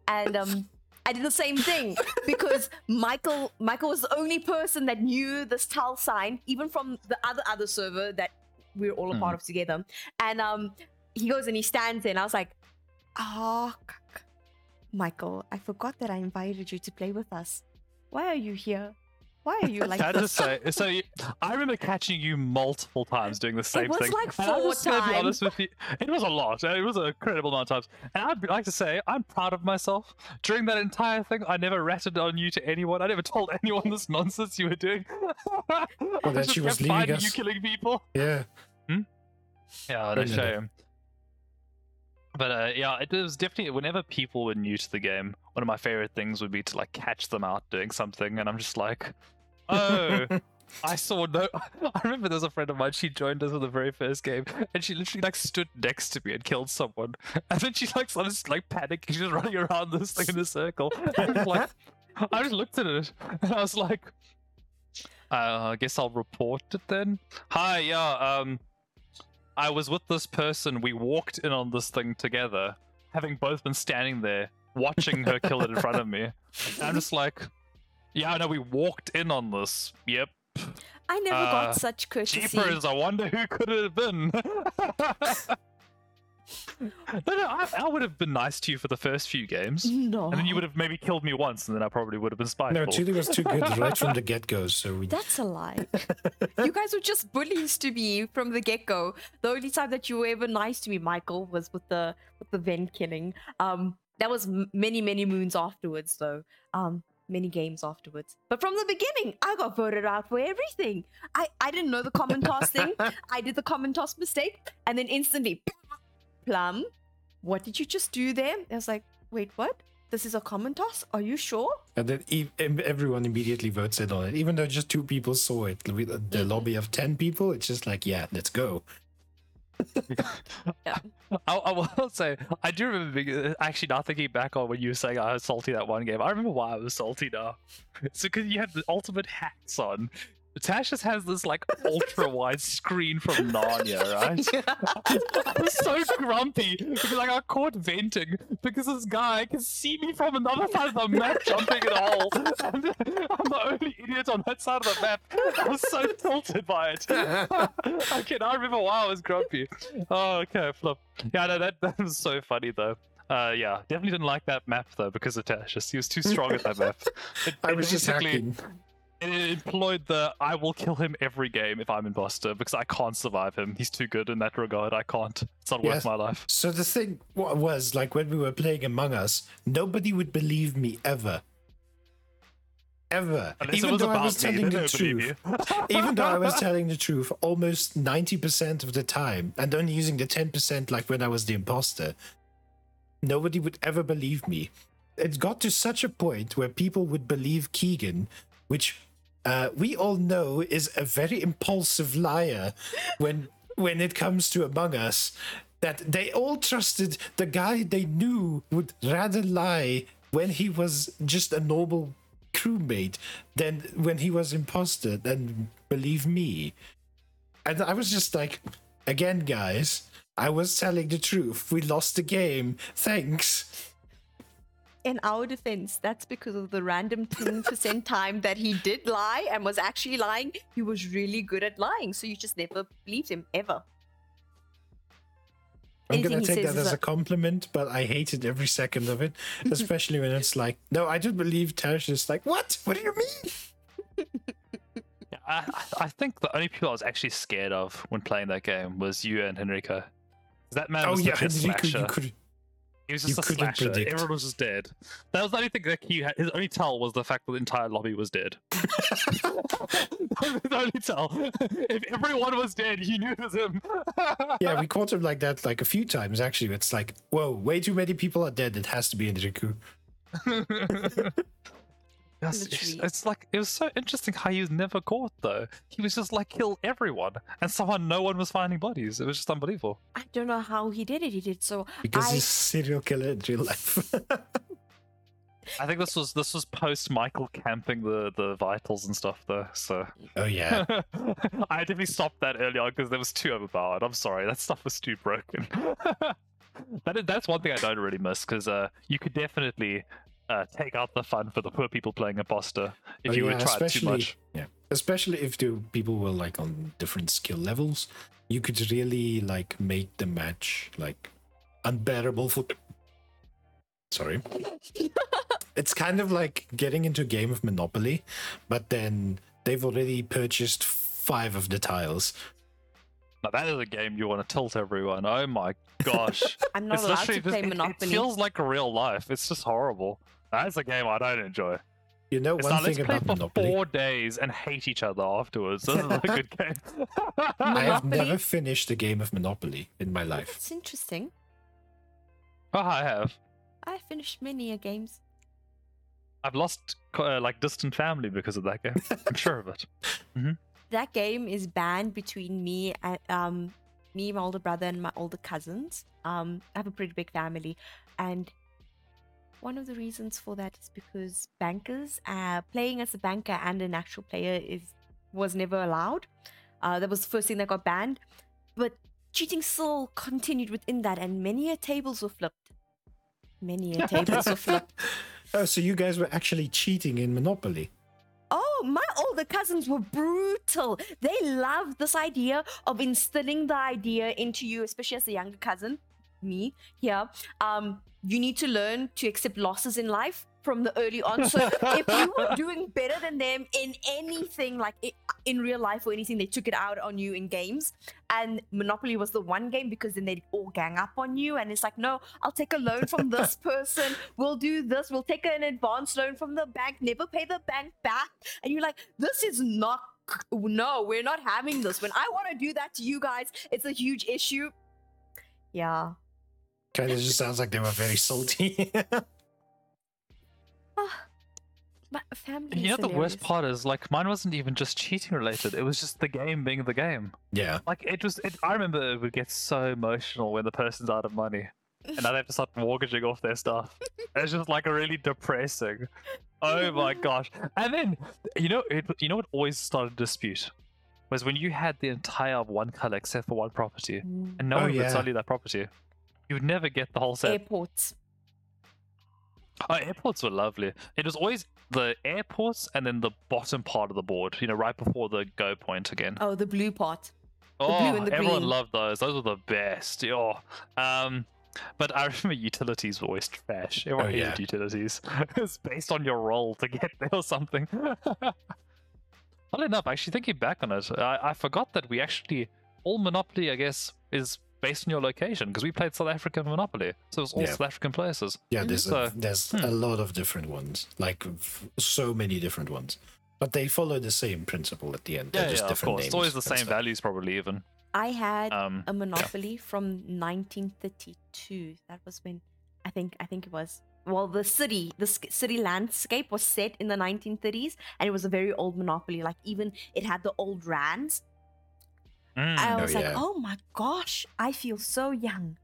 And um I did the same thing because Michael Michael was the only person that knew this tell sign, even from the other other server that we're all a part of together. And um, he goes and he stands there, and I was like, "Ah, oh, Michael, I forgot that I invited you to play with us. Why are you here? Why are you like Can I this?" just say, so you, I remember catching you multiple times doing the same thing. It was thing. like And I'm four just gonna be honest with you, it was a lot. It was a incredible amount of times. And I'd like to say, I'm proud of myself. During that entire thing, I never ratted on you to anyone. I never told anyone this nonsense you were doing. well, that she was leaving us. you killing people. Yeah. Yeah, no Another. shame. But uh, yeah, it was definitely whenever people were new to the game, one of my favorite things would be to like catch them out doing something, and I'm just like, oh, I saw no. I remember there was a friend of mine. She joined us for the very first game, and she literally like stood next to me and killed someone, and then she like started like panicking. She was running around this thing in a circle. I like, I just looked at it, and I was like, uh, I guess I'll report it then. Hi, yeah, um. I was with this person. We walked in on this thing together, having both been standing there watching her kill it in front of me. And I'm just like, yeah, I know we walked in on this. Yep. I never Uh, got such courtesy. Jeepers, I wonder who could it have been. no, no, I, I would have been nice to you for the first few games. No, And then you would have maybe killed me once, and then I probably would have been spiteful. No, Chili was too good right from the get go. So we. That's a lie. you guys were just bullies to me from the get go. The only time that you were ever nice to me, Michael, was with the with the vent killing. Um, that was m- many many moons afterwards, though. Um, many games afterwards. But from the beginning, I got voted out for everything. I I didn't know the common task thing. I did the common task mistake, and then instantly, plum. What did you just do there? I was like, wait, what? This is a common task? Are you sure? And then e- everyone immediately votes in on it, even though just two people saw it. With the lobby of ten people, it's just like, yeah, let's go. I, I will say, I do remember being, actually not thinking back on when you were saying I was salty that one game. I remember why I was salty now. So because you had the ultimate hats on. Tash just has this like ultra wide screen from Narnia, right? I was so grumpy because like I caught venting because this guy can see me from another side of the map jumping in a hole. And I'm the only idiot on that side of the map. I was so tilted by it. I remember why I was grumpy. Oh, okay, flip. Yeah, no, that, that was so funny though. Uh, yeah, definitely didn't like that map though because of Tashus. He was too strong at that map. It, I was just hacking. It employed the I will kill him every game if I'm imposter because I can't survive him. He's too good in that regard. I can't. It's not Yes. worth my life. So the thing was like when we were playing Among Us, nobody would believe me ever. Ever. Unless Even though I was me, telling the truth. Even though I was telling the truth almost 90% of the time and only using the 10% like when I was the imposter, nobody would ever believe me. It got to such a point where people would believe Keegan, which uh, we all know is a very impulsive liar when when it comes to Among Us. That they all trusted the guy they knew would rather lie when he was just a normal crewmate than when he was imposter. Then believe me. And I was just like, again, guys, I was telling the truth. We lost the game. Thanks. In our defense, that's because of the random 10% time that he did lie and was actually lying. He was really good at lying, so you just never believed him ever. I'm gonna take that as a- a compliment, but I hated every second of it, especially when it's like, no, I don't believe Tash is like, what? What do you mean? Yeah, I, I- I think the only people I was actually scared of when playing that game was you and Henrico. That man oh was yeah, a Henrico, you slasher. could. He was you just a couldn't slasher. predict. Everyone was just dead. That was the only thing that he had. His only tell was the fact that the entire lobby was dead. the only tell. If everyone was dead, he knew it was him. Yeah, we caught him like that like a few times actually. It's like, whoa, way too many people are dead. It has to be Henrico. Yes, it's, it's like it was so interesting how he was never caught though. He was just like kill everyone, and somehow no one was finding bodies. It was just unbelievable. I don't know how he did it. He did so. Because I, he's a serial killer in real life. I think this was this was post Michael camping the the vitals and stuff though. So oh yeah. I definitely stopped that early on because there was too overpowered. I'm sorry, that stuff was too broken. that is, that's one thing I don't really miss because uh, you could definitely uh, take out the fun for the poor people playing imposter if Oh, you yeah, would try it too much. Yeah. Especially if the people were like on different skill levels, you could really like make the match like unbearable for Sorry. it's kind of like getting into a game of Monopoly, but then they've already purchased five of the tiles. Now that is a game you want to tilt everyone. Oh my gosh. I'm not it's allowed to literally play just, it- Monopoly. It, feels like real life. It's just horrible. That's a game I don't enjoy. You know It's one not let's thing play about for Monopoly. four days and hate each other afterwards. This is a good game. I have never finished a game of Monopoly in my life. It's interesting. oh, I have. I finished many a games. I've lost uh, like distant family because of that game. I'm sure of it. That game is banned between me and um me, my older brother, and my older cousins. Um, I have a pretty big family, and one of the reasons for that is because bankers, uh, playing as a banker and an actual player is was never allowed. Uh, that was the first thing that got banned, but cheating still continued within that, and many a tables were flipped. Many a tables were flipped. Oh, so you guys were actually cheating in Monopoly? Oh, my older cousins were brutal. They loved this idea of instilling the idea into you, especially as a younger cousin, me here. Um, you need to learn to accept losses in life from the early on. So if you were doing better than them in anything, like i in real life or anything, they took it out on you in games. And Monopoly was the one game because then they'd all gang up on you. And it's like, no, I'll take a loan from this person. We'll do this. We'll take an advance loan from the bank. Never pay the bank back. And you're like, this is not. No, we're not having this. When I want to do that to you guys, it's a huge issue. Yeah. Kind of just sounds like they were very salty. My family. You know is the worst part is like mine wasn't even just cheating related. It was just the game being the game. yeah. Like it was. It, I remember it would get so emotional when the person's out of money, and now they have to start mortgaging off their stuff. it's just like a really depressing. Oh my gosh! And then you know it. You know what always started a dispute was when you had the entire one color except for one property, Mm. and no Oh, one would sell you that property. You would never get the whole set. Airports. Oh, airports were lovely. It was always the airports and then the bottom part of the board, you know, right before the go point again. Oh, the blue part. Oh, blue and the everyone green. loved those. Those were the best. Oh. Um, but I remember utilities were always trash. Everyone Oh, hated yeah. utilities. it's based on your role to get there or something. Oddly enough, actually thinking back on it, I, I forgot that we actually all Monopoly, I guess, is based on your location because we played South African Monopoly, so it was all Yeah. South African places. Yeah, there's So, a, there's hmm. a lot of different ones, like f- so many different ones, but they follow the same principle at the end. They're Yeah, just yeah, of different course. names It's always the same stuff. values, probably even. I had Um, a monopoly from 1932. That was when I think I think it was. Well, the city, the city landscape was set in the 1930s, and it was a very old monopoly. Like even it had the old rands. Mm, I Oh, was like, yeah. oh my gosh, I feel so young.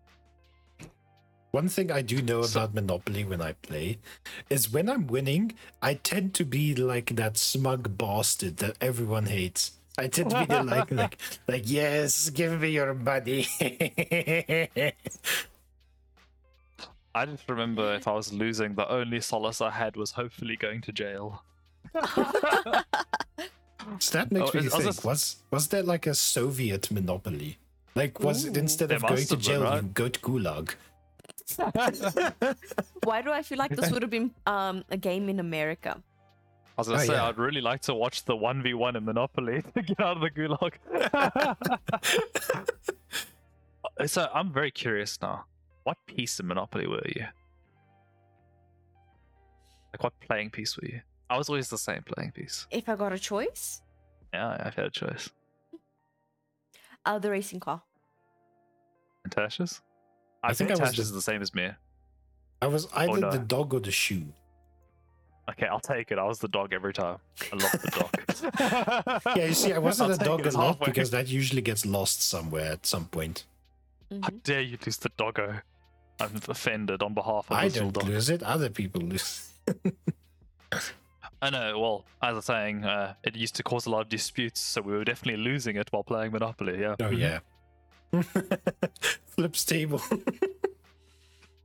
One thing I do know So- about Monopoly when I play is when I'm winning, I tend to be like that smug bastard that everyone hates. I tend to be the like like like yes, give me your money. I just remember if I was losing, the only solace I had was hopefully going to jail. so that makes Oh, me think this- was was there like a Soviet monopoly? Like was it instead of going to jail, right? you go to gulag? Why do I feel like this would have been um, a game in America? I was gonna Oh, say yeah. I'd really like to watch the one v one in Monopoly to get out of the gulag. so I'm very curious now. What piece of Monopoly were you? Like what playing piece were you? I was always the same playing piece. If I got a choice, Yeah, I've had a choice. uh, the racing car. And Tasha's? I I, think think, I was Tasha's the- is the same as me. I was either no. the dog or the shoe. Okay, I'll take it. I was the dog every time. I love the dog. Yeah, you see, I wasn't I'll a dog it a lot because that usually gets lost somewhere at some point. Mhm. How dare you lose the doggo? I'm offended on behalf of I this little don't dog. lose it; other people lose. I know. Well, as I was saying, uh, it used to cause a lot of disputes, so we were definitely losing it while playing Monopoly. Yeah. Oh yeah. Flips table.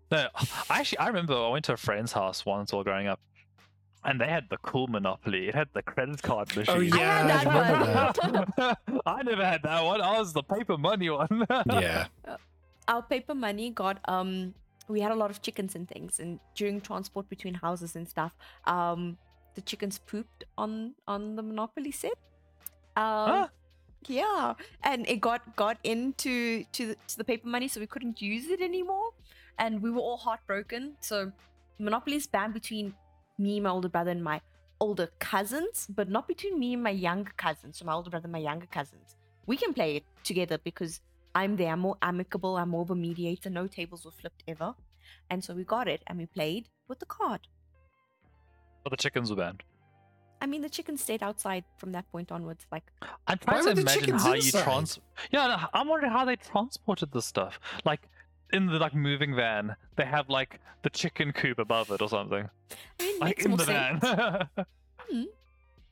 No, I actually I remember I went to a friend's house once while growing up, and they had the cool Monopoly. It had the credit card machine. Oh I yeah, had I that that. I never had that one. I was the paper money one. Yeah. Our paper money got um. We had a lot of chickens and things, and during transport between houses and stuff, um, the chickens pooped on on the Monopoly set. Um, Huh? yeah, and it got got into to the, to the paper money, so we couldn't use it anymore, and we were all heartbroken. So Monopoly is banned between me, my older brother, and my older cousins, but not between me and my younger cousins. So my older brother and my younger cousins. We can play it together because I'm there, I'm more amicable, I'm more of a mediator. No tables were flipped ever, and so we got it and we played with the card. But the chickens were banned. I mean, the chickens stayed outside from that point onwards. Like, I'm trying were to imagine how inside? you trans. Yeah, no, I'm wondering how they transported the stuff. Like in the like moving van, they have like the chicken coop above it or something. I mean, Like in the sense. van. Hmm.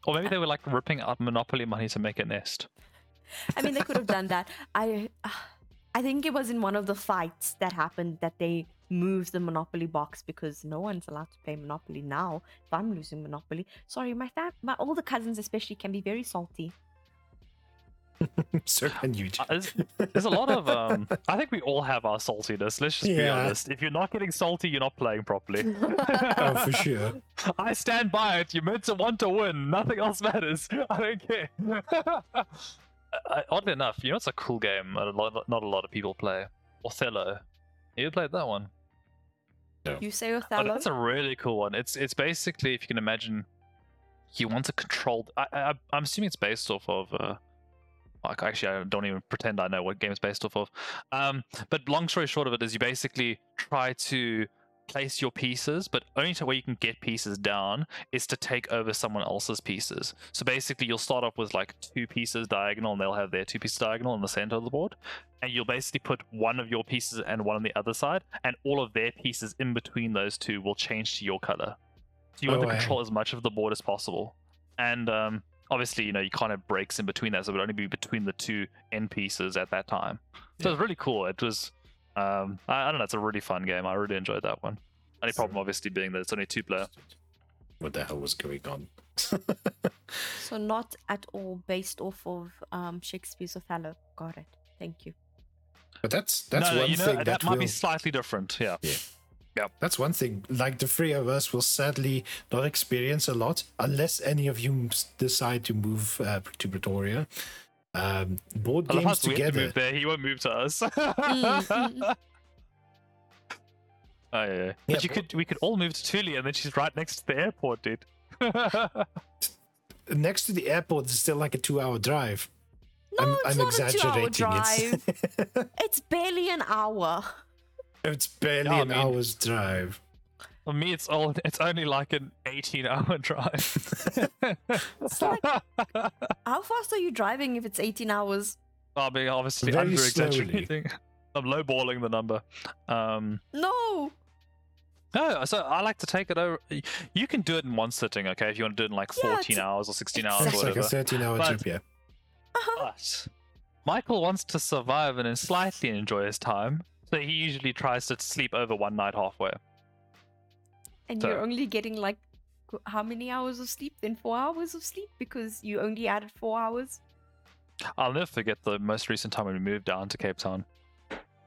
Or maybe they were like ripping up Monopoly money to make a nest. I mean, they could have done that. I, I think it was in one of the fights that happened that they moved the Monopoly box because no one's allowed to play Monopoly now. If I'm losing Monopoly, sorry, my fam- my older cousins especially can be very salty. so can you. Uh, There's, there's a lot of um. I think we all have our saltiness. Let's just be honest. If you're not getting salty, you're not playing properly. Oh, for sure. I stand by it. You're meant to want to win. Nothing else matters. I don't care. Uh, oddly enough, you know it's a cool game. that A lot, not a lot of people play. Othello. You played that one? You say Oh, Othello? that's a really cool one. It's it's basically if you can imagine, you want to control. I, I I'm assuming it's based off of. Uh, like actually, I don't even pretend I know what game it's based off of. Um, but long story short of it is, you basically try to place your pieces, but only to where you can get pieces down is to take over someone else's pieces. So basically, you'll start off with like two pieces diagonal, and they'll have their two pieces diagonal in the center of the board, and you'll basically put one of your pieces and one on the other side, and all of their pieces in between those two will change to your color. So you want to control as much of the board as possible, and um, obviously, you know, you can't have breaks in between that, so it would only be between the two end pieces at that time. So it was really cool. It was, um, I, I don't know, it's a really fun game. I really enjoyed that one. Only problem, obviously, being that it's only two player. What the hell was going on? so not at all based off of um, Shakespeare's Othello. Got it. Thank you. but that's that's no, no, one you know, thing that, that, might will, be slightly different. Yeah. Yeah. That's one thing. Like the three of us will sadly not experience a lot unless any of you decide to move uh, to Pretoria. Um, board I love games how we to together. move there. He won't move to us. Oh yeah, yeah. Yeah, But you but- could, we could all move to Tuli, and then she's right next to the airport, dude. Next to the airport is still like a two-hour drive. No, I'm, it's I'm not a two-hour drive. It's, It's barely an hour. it's barely Yeah, I an mean- hour's drive. For me, it's all, it's only like an 18-hour drive. It's like, how fast are you driving if it's 18 hours? I'll be obviously Very under-exaggerating. I'm lowballing the number. Um, No. no, so I like to take it over. You can do it in one sitting, okay? If you want to do it in like Yeah, 14 hours or 16 hours It's like a 13 hour But- trip, yeah. Uh-huh. But Michael wants to survive and then slightly enjoy his time, so he usually tries to sleep over one night halfway. And So- you're only getting like how many hours of sleep? Then four hours of sleep because you only added four hours. I'll never forget the most recent time when we moved down to Cape Town.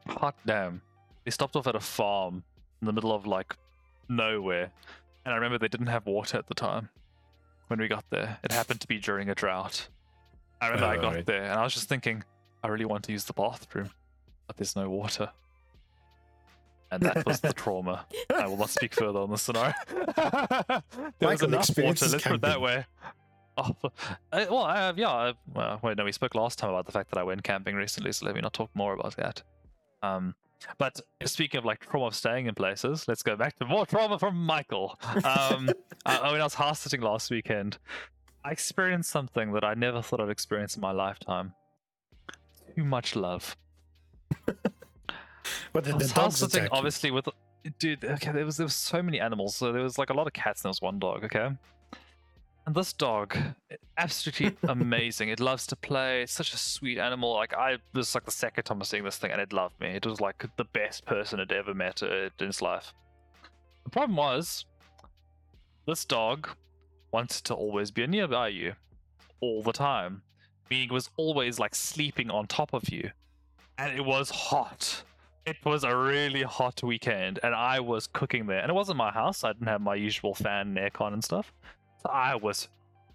Hot damn. We stopped off at a farm in the middle of like nowhere. And I remember they didn't have water at the time when we got there. It happened to be during a drought. I remember I Oh, got right. there and I was just thinking, I really want to use the bathroom, but there's no water. And that was the trauma. I will not speak further on this scenario. there was Michael enough water, experiences let's put it that way. Oh, uh, well, uh, yeah. I, well, wait, no, we spoke last time about the fact that I went camping recently, so let me not talk more about that. Um, but speaking of like trauma of staying in places, let's go back to more trauma from Michael. Um, I, when I was house sitting last weekend, I experienced something that I never thought I'd experience in my lifetime. Too much love. But the, the dogs sitting, attack obviously, with dude. Okay, there was there was so many animals. So there was like a lot of cats and there was one dog. Okay, and this dog, absolutely amazing. It loves to play. It's such a sweet animal. Like I this is like the second time I was seeing this thing, and it loved me. It was like the best person it ever met uh, in its life. The problem was, this dog wanted to always be nearby you, all the time. Meaning, it was always like sleeping on top of you, and it was hot. It was a really hot weekend, and I was cooking there. And it wasn't my house. I didn't have my usual fan and aircon and stuff. So I was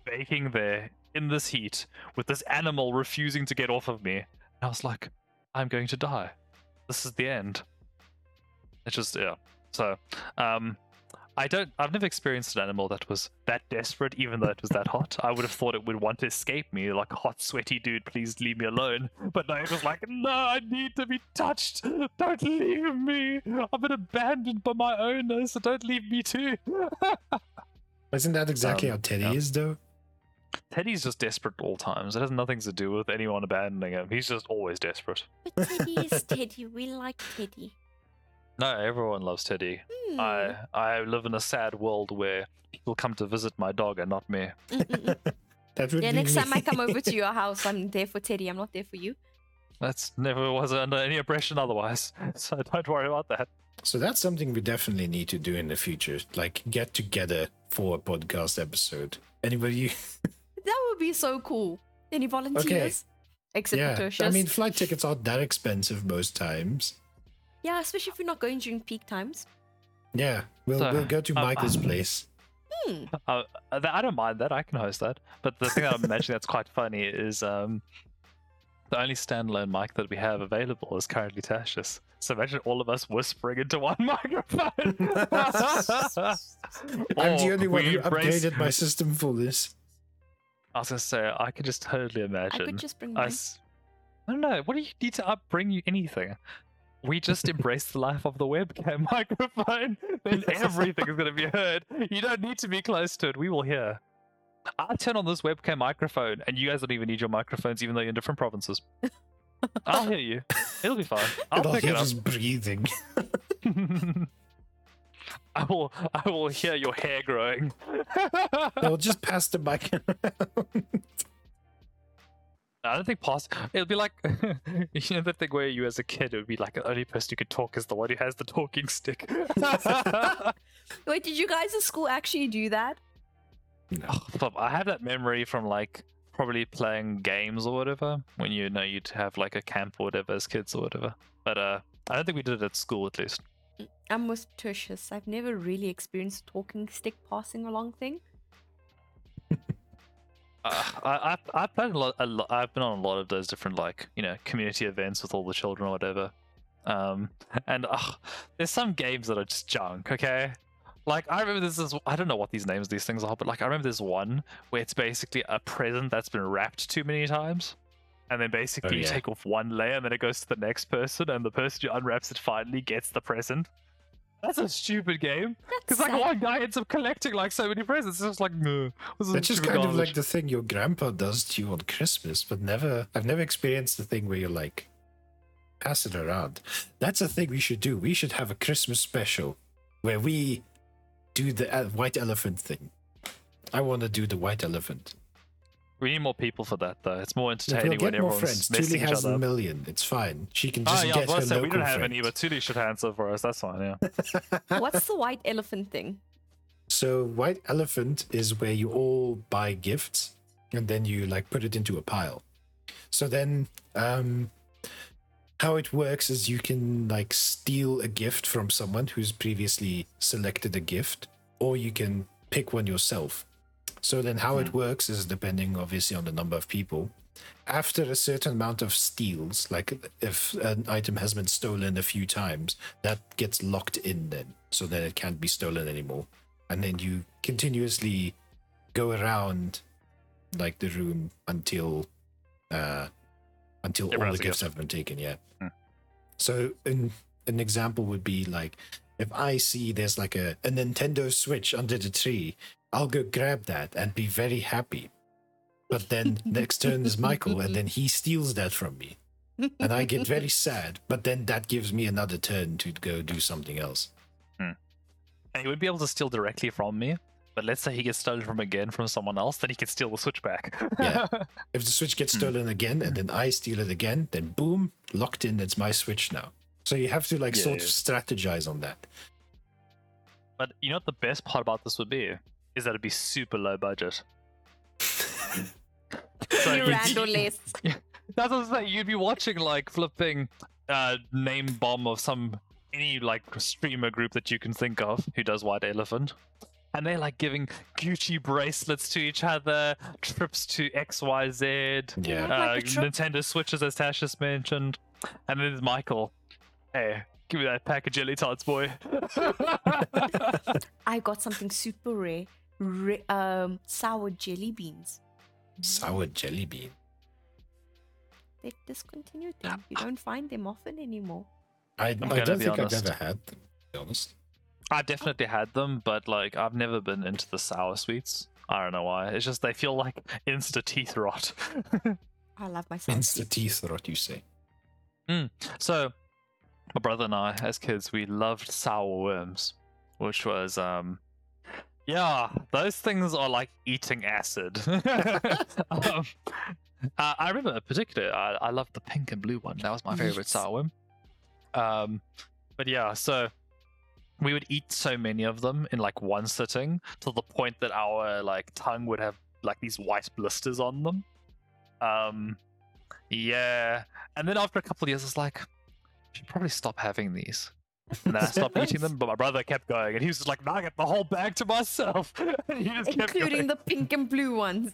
baking there in this heat with this animal refusing to get off of me. And I was like, I'm going to die. This is the end. It's just yeah. So, um, I don't. I've never experienced an animal that was that desperate, even though it was that hot. I would have thought it would want to escape me, like a hot, sweaty dude. Please leave me alone. But no, it was like, no, I need to be touched. Don't leave me. I've been abandoned by my owner, so don't leave me too. Isn't that exactly Um, how Teddy yeah. is, though? Teddy's just desperate at all times. It has nothing to do with anyone abandoning him. He's just always desperate. But Teddy is Teddy. We like Teddy. No, everyone loves Teddy. Hmm. I I live in a sad world where people come to visit my dog and not me. Mm, mm, mm. That would yeah, be next me. time I come over to your house, I'm there for Teddy. I'm not there for you. That's never was under any oppression otherwise. So don't worry about that. So that's something we definitely need to do in the future. Like get together for a podcast episode. Anybody? That would be so cool. Any volunteers? Except yeah. for I mean, flight tickets aren't that expensive most times. Yeah, especially if we're not going during peak times. Yeah, we'll So, we'll go to um, Michael's place. Hmm. Uh, th- I don't mind that. I can host that. But the thing I'm imagining that's quite funny is um, the only standalone mic that we have available is currently Tasha's. So imagine all of us whispering into one microphone. I'm the Or only one we who embrace- upgraded my system for this. I was gonna say I could just totally I imagine. could just bring I mine. s- I don't know. What do you need to upbring you anything? We just embrace the life of the webcam microphone. Then everything is going to be heard. You don't need to be close to it. We will hear. I turn on this webcam microphone, and you guys don't even need your microphones, even though you're in different provinces. I'll hear you. It'll be fine. I'll It'll pick hear it up. just breathing. I will. I will hear your hair growing. I will just pass the mic around. I don't think past. It'll be like you know the thing where you as a kid it would be like the only person who could talk is the one who has the talking stick. Wait, did you guys at school actually do that? No. But I have that memory from like probably playing games or whatever when you know you'd have like a camp or whatever as kids or whatever. But uh, I don't think we did it at school at least. I'm with Tertius. I've never really experienced talking stick passing along thing. Uh, I, I I've played a lot, a lot. I've been on a lot of those different like you know community events with all the children or whatever. Um, and uh, there's some games that are just junk. Okay, like I remember this is I don't know what these names of these things are, but like I remember there's one where it's basically a present that's been wrapped too many times. And then basically Oh, you take off one layer and then it goes to the next person and the person who unwraps it finally gets the present. That's a stupid game. Because like sad. one guy ends up collecting like so many presents. It's just like no. That's just stupid kind of like the thing your grandpa does to you on Christmas, but never I've never experienced the thing where you're like pass it around. That's a thing we should do. We should have a Christmas special where we do the uh, white elephant thing. I want to do the white elephant. We need more people for that, though. It's more We'll entertaining when get more everyone's friends. Tuli each has other a million. It's fine. She can just Oh just yeah, I get was her gonna say, we don't have friends. any, but Tuli should answer for us. That's fine. Yeah. What's the white elephant thing? So white elephant is where you all buy gifts and then you like put it into a pile. So then um how it works is you can like steal a gift from someone who's previously selected a gift or you can pick one yourself. So then how it works is depending obviously on the number of people. After a certain amount of steals, like if an item has been stolen a few times, that gets locked in then. So then it can't be stolen anymore and then you continuously go around like the room until uh until all the gifts have been taken yeah Hmm. so an an example would be like if i see there's like a, a nintendo switch under the tree i'll go grab that and be very happy but then next turn is michael and then he steals that from me and i get very sad but then that gives me another turn to go do something else And he would be able to steal directly from me. But let's say he gets stolen from again from someone else, then he can steal the switch back. Yeah. If the switch gets Hmm. stolen again and then I steal it again, then boom, locked in. It's my switch now. So you have to like Yeah, sort yeah. of strategize on that. But you know what the best part about this would be? Is that it'd be super low budget. So Three you'd- rand or less. That's what I'm saying. You'd be watching like flipping uh name bomb of some any like streamer group that you can think of who does White Elephant. And they're like giving Gucci bracelets to each other, trips to XYZ, Yeah. Uh, a trip- Nintendo Switches as Tash just mentioned. And then there's Michael. Hey, give me that pack of jelly tots, boy. I got something super rare. Ra- um, sour jelly beans. Sour jelly bean. They discontinued them. You don't find them often anymore. I, I gonna don't be think honest. I've ever had them, to be honest. I definitely had them, but like I've never been into the sour sweets. I don't know why. It's just they feel like insta teeth rot. I love my sour Insta teeth, rot, you say. so my brother and I, as kids, we loved sour worms, which was um yeah, those things are like eating acid. um, uh, I remember particularly, I, I loved the pink and blue one. That was my favorite Yes. sour. Um, but yeah, so we would eat so many of them in like one sitting to the point that our like tongue would have like these white blisters on them. Um, yeah, and then after a couple of years, it's like, should probably stop having these. And then I stopped eating them, but my brother kept going, and he was just like, "No, I get the whole bag to myself." he just kept Including going. the pink and blue ones.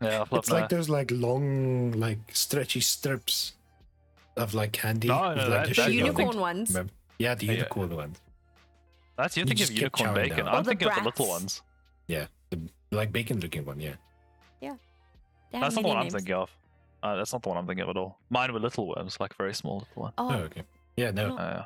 yeah, flip It's like those like long, like stretchy strips of like candy. No, no, like, that- the that- sugar on you it. Unicorn ones. Yeah, the Yeah. unicorn ones. That's you you think of unicorn bacon. I'm the thinking of the little ones. Yeah, the like bacon looking one. Yeah. Yeah. have That's not the many one I'm thinking of. Uh, that's not the one I'm thinking of at all. Mine were little worms, like very small little one. Oh, Oh, okay. Yeah, no. Oh. Uh,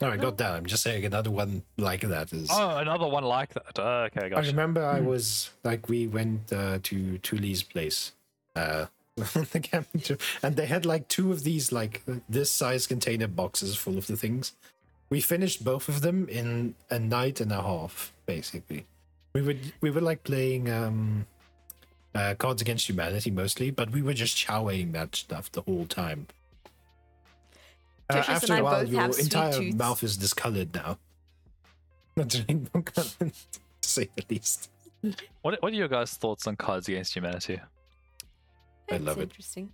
No, I No. got that. I'm just saying another one like that is. oh, another one like that. Uh, okay, I gotcha. I remember I Hmm. was like we went uh, to Tuli's place, uh, the cabin trip, and they had like two of these like this size container boxes full of the things. We finished both of them in a night and a half, basically. We would we were like playing um, uh, Cards Against Humanity mostly, but we were just chowing that stuff the whole time. Uh, Tertius and after I a while, both your have sweet entire tooths. mouth is discolored now. Not rainbow to say the least. What What are your guys' thoughts on Cards Against Humanity? I that's love it. interesting.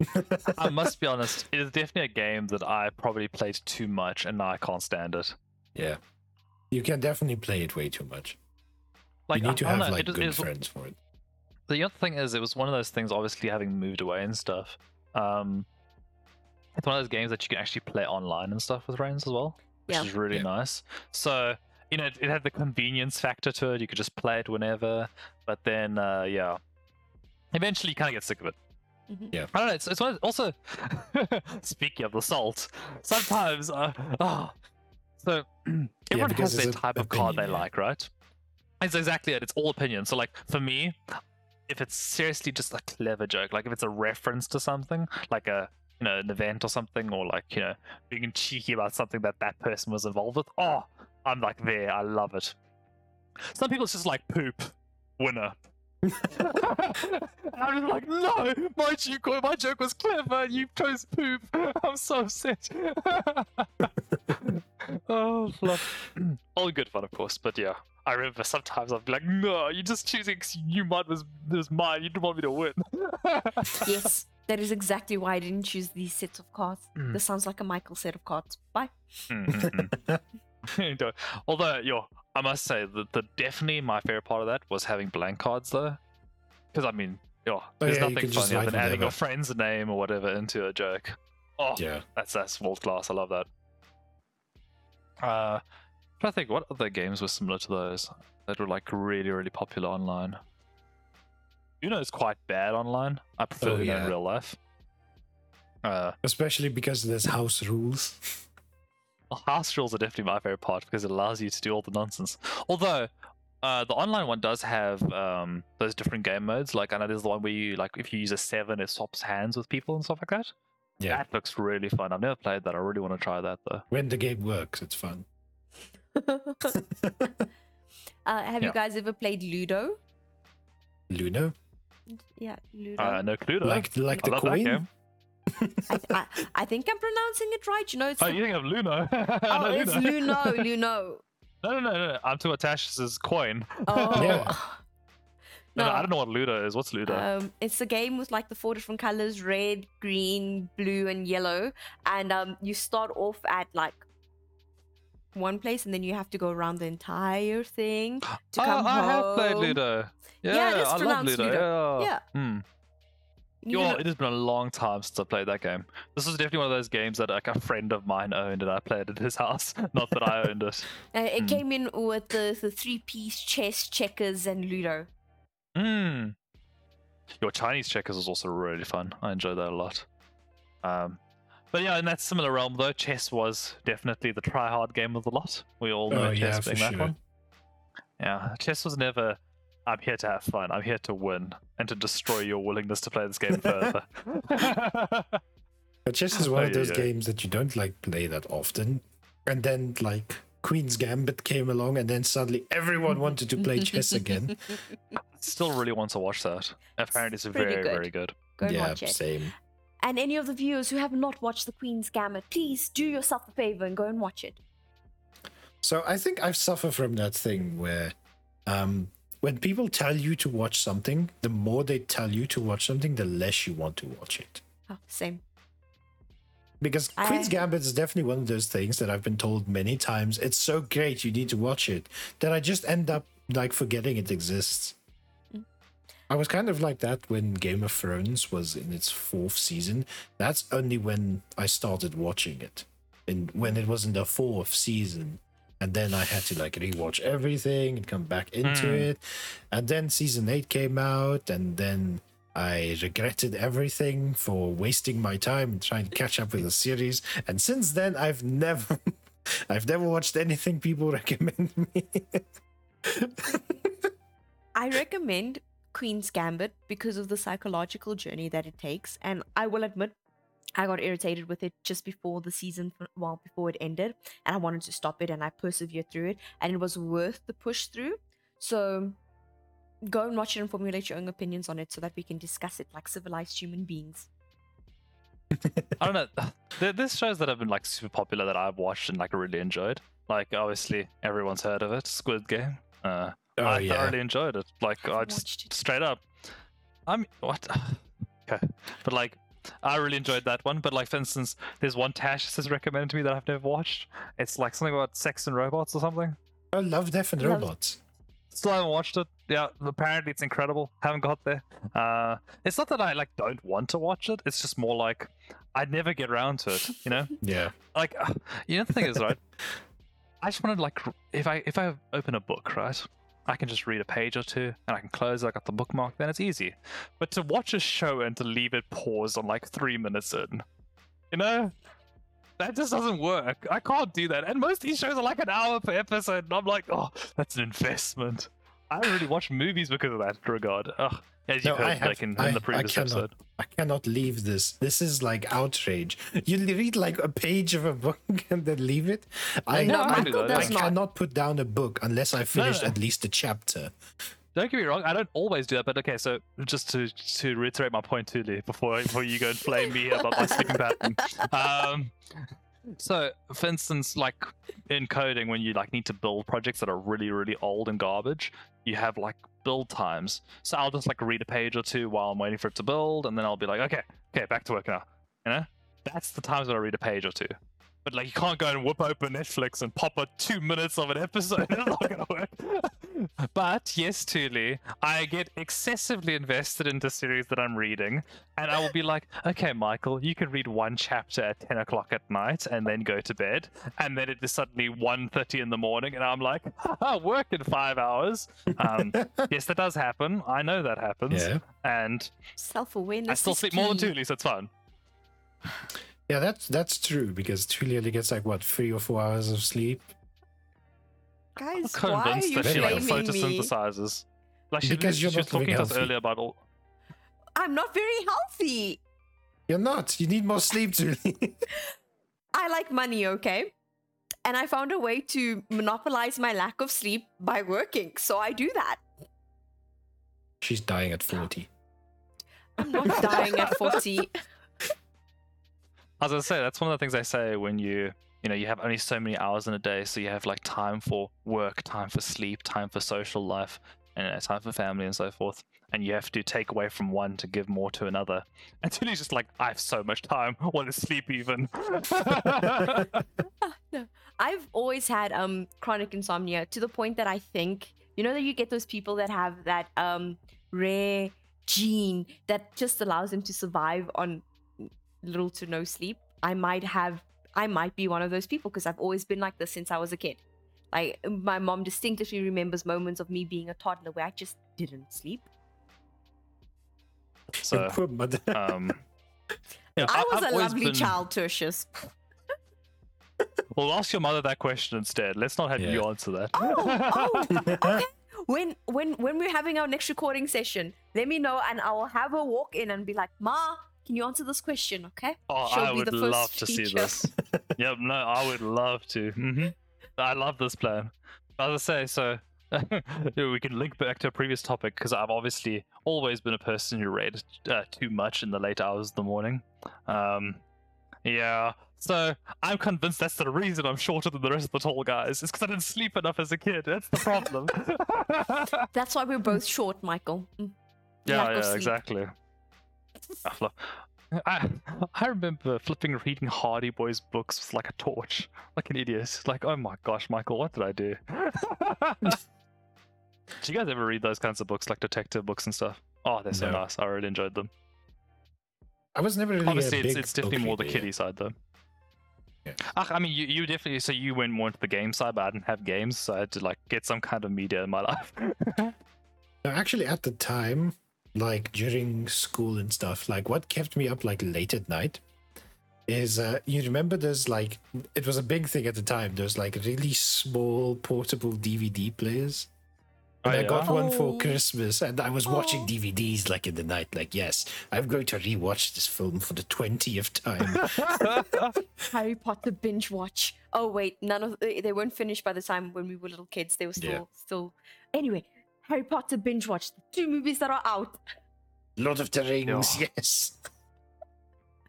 I must be honest. It is definitely a game that I probably played too much, and now I can't stand it. Yeah. You can definitely play it way too much. Like you I need to don't have know, like it is- good it is- friends for it. The other thing is, it was one of those things. Obviously, having moved away and stuff. Um, it's one of those games that you can actually play online and stuff with friends as well, which Yeah. is really Yeah. nice. So you know, it, it had the convenience factor to it. You could just play it whenever. But then, uh, yeah, eventually you kind of get sick of it. Mhm. Yeah. I don't know. It's, it's one of- also speaking of the salt. Sometimes, uh, oh, so everyone because has their type of card they yeah. like, right? It's exactly it. It's all opinion. So, like for me, if it's seriously just a clever joke, like if it's a reference to something, like a you know an event or something, or like you know being cheeky about something that that person was involved with. Oh, I'm like there. I love it. Some people it's just like poop, winner. I'm just like, no, my joke, my joke was clever. You chose poop. I'm so upset. oh, fluff. All good fun, of course, but yeah. I remember sometimes I'd be like, no, you're just choosing 'cause you knew mine was, was mine. You didn't want me to win. yes, that is exactly why I didn't choose these sets of cards. Mm. This sounds like a Michael set of cards. Bye. Don't- Although, yo, I must say that the definitely my favorite part of that was having blank cards though, because I mean, yo, there's Oh, yeah, nothing funnier than adding your friend's name or whatever into a joke. Oh, Yeah. that's that's world class. I love that. Uh, trying to think what other games were similar to those that were like really really popular online. Uno is quite bad online. I prefer Oh, Uno in real life. Uh, Especially because there's house rules. Well, house rules are definitely my favorite part because it allows you to do all the nonsense. Although, uh, the online one does have um, those different game modes. Like I know there's the one where you like if you use a seven, it swaps hands with people and stuff like that. Yeah. That looks really fun. I've never played that. I really want to try that though. When the game works, it's fun. Uh, have Yeah. you guys ever played Ludo? Luno? Yeah, Ludo. Uh, no Cluedo. Like like I the love that game. I, I, I think I'm pronouncing it right. You know, it's Oh, the- you think of Luno? oh, no, it's Luno, Luno. No, no, no, no. I'm talking about Tash's coin. Oh, Yeah. No, no, I don't know what Ludo is. What's Ludo? Um, it's a game with like the four different colors: red, green, blue, and yellow. And um, you start off at like one place, and then you have to go around the entire thing to oh, come I have played. Ludo. Yeah, Yeah, I love Ludo. Ludo. Yeah. Yeah. Hmm. You know- it has been a long time since I played that game. This was definitely one of those games that like a friend of mine owned and I played at his house. Not that I owned it. Uh, it Hmm. came in with the, the three piece chess, checkers, and Ludo. Hmm. Your Chinese checkers was also really fun. I enjoyed that a lot. Um, but yeah, in that similar realm though, chess was definitely the try hard game of the lot. We all know Oh, chess for being that sure. one. Yeah, chess was never. I'm here to have fun. I'm here to win and to destroy your willingness to play this game further. But chess is one Oh, of those yeah. games that you don't like play that often. And then like Queen's Gambit came along and then suddenly everyone wanted to play chess again. Still really want to watch that. Apparently, it's pretty very, good. very good. Go and yeah, watch it. same. And any of the viewers who have not watched The Queen's Gambit, please do yourself a favor and go and watch it. So I think I suffer from that thing where um when people tell you to watch something, the more they tell you to watch something, the less you want to watch it. Oh, same. Because Queen's I- Gambit is definitely one of those things that I've been told many times. It's so great, you need to watch it. That I just end up like forgetting it exists. Mm. I was kind of like that when Game of Thrones was in its fourth season. That's only when I started watching it. And when it was in the fourth season. And then I had to like rewatch everything and come back into Hmm. it. And then season eight came out, and then I regretted everything for wasting my time and trying to catch up with the series. And since then, I've never, I've never watched anything people recommend me. I recommend Queen's Gambit because of the psychological journey that it takes. And I will admit, I got irritated with it just before the season, well, before it ended. And I wanted to stop it and I persevered through it. And it was worth the push through. So go and watch it and formulate your own opinions on it so that we can discuss it like civilized human beings. I don't know. There, there's shows that have been like super popular that I've watched and like really enjoyed. Like obviously everyone's heard of it, Squid Game. Uh, Oh, I yeah. thoroughly enjoyed it. Like I I've just straight up. I'm what? okay, but like I really enjoyed that one. But like for instance, there's one Tash has recommended to me that I've never watched. It's like something about sex and robots or something. I love Death and Robots. Still haven't watched it. Yeah, apparently it's incredible. Haven't got there. Uh, it's not that I like don't want to watch it. It's just more like I'd never get around to it. You know, Yeah. like uh, you know the thing is right. I just wanted like if I if I open a book right, I can just read a page or two and I can close. I got the bookmark. Then it's easy. But to watch a show and to leave it paused on like three minutes in, you know. That just doesn't work. I can't do that. And most of these shows are like an hour per episode. And I'm like, oh, that's an investment. I don't really watch movies because of that regard. Ugh. As you No, I have- like in, I- in the I previous cannot. episode. I cannot leave this. This is like outrage. You read like a page of a book and then leave it. I, No, No, I can do I cannot put down a book unless I finished no. at least a chapter. Don't get me wrong, I don't always do that, but okay, so just to to reiterate my point too, Lee, before before you go and flame me about my sleeping pattern. Um so for instance, like in coding, when you like need to build projects that are really, really old and garbage, you have like build times. So I'll just like read a page or two while I'm waiting for it to build, and then I'll be like, okay, okay, back to work now. You know? That's the times that I read a page or two. But like you can't go and whip open Netflix and pop a two minutes of an episode. It's not gonna work. but yes, Tuli, I get excessively invested into series that I'm reading, and I will be like, okay, Michael, you can read one chapter at ten o'clock at night and then go to bed, and then it is suddenly 1.30 in the morning, and I'm like, Haha, work in five hours. Um, yes, that does happen. I know that happens, Yeah. and Self awareness. I still sleep more than Tuli, so it's fun. Yeah, that's that's true because Tuli only gets like what three or four hours of sleep. Guys, why are you that she like blaming me? Like she, Because she you're was not living talking to us earlier about all. I'm not very healthy. You're not. You need more sleep, Tuli. I like money, okay? And I found a way to monopolize my lack of sleep by working. So I do that. She's dying at forty. I'm not dying at 40. I was gonna say that's one of the things I say when you you know you have only so many hours in a day, so you have like time for work, time for sleep, time for social life, and uh, time for family and so forth. And you have to take away from one to give more to another. And Tuli's just like, I have so much time. What is sleep even? no. I've always had um chronic insomnia to the point that I think you know that you get those people that have that um rare gene that just allows them to survive on little to no sleep. I might have I might be one of those people because I've always been like this since I was a kid. Like my mom distinctively remembers moments of me being a toddler where I just didn't sleep. so, Poor um, yeah, I was I've a lovely been- child, Tertius. Well, ask your mother that question instead. Let's not have you answer that. Oh, oh, okay. When when when we're having our next recording session, let me know and I will have her walk in and be like, Ma, can you answer this question? Okay. Oh, She'll I be would the first love to see this. yep, no, I would love to. hmm I love this plan. As I say, so we can link back to a previous topic because I've obviously always been a person who read uh, too much in the late hours of the morning. Um, yeah, so I'm convinced that's the reason I'm shorter than the rest of the tall guys. It's because I didn't sleep enough as a kid. That's the problem. That's why we're both short, Michael. Mm. Yeah, yeah, sleep. exactly. I, fl- I I remember flipping reading Hardy Boys books with like a torch, like an idiot. Like, oh my gosh, Michael, what did I do? do you guys ever read those kinds of books, like detective books and stuff? Oh, they're so No. nice. I really enjoyed them. I was never really Obviously, a it's, big it's definitely more the kiddie side, though. Yeah. Ach, I mean, you, you definitely so you went more into the game side, but I didn't have games, so I had to like get some kind of media in my life. No, actually, at the time, like during school and stuff, like what kept me up like late at night is uh, you remember there's like it was a big thing at the time. There's like really small portable DVD players. And Oh, I got one for Oh. Christmas, and I was watching Oh. DVDs like in the night. Like, yes, I'm going to rewatch this film for the twentieth time. Harry Potter binge watch. Oh wait, none of they they weren't finished by the time when we were little kids. They were still Yeah. still. Anyway, Harry Potter binge watch. The two movies that are out. Lord of the Rings, Yeah. yes.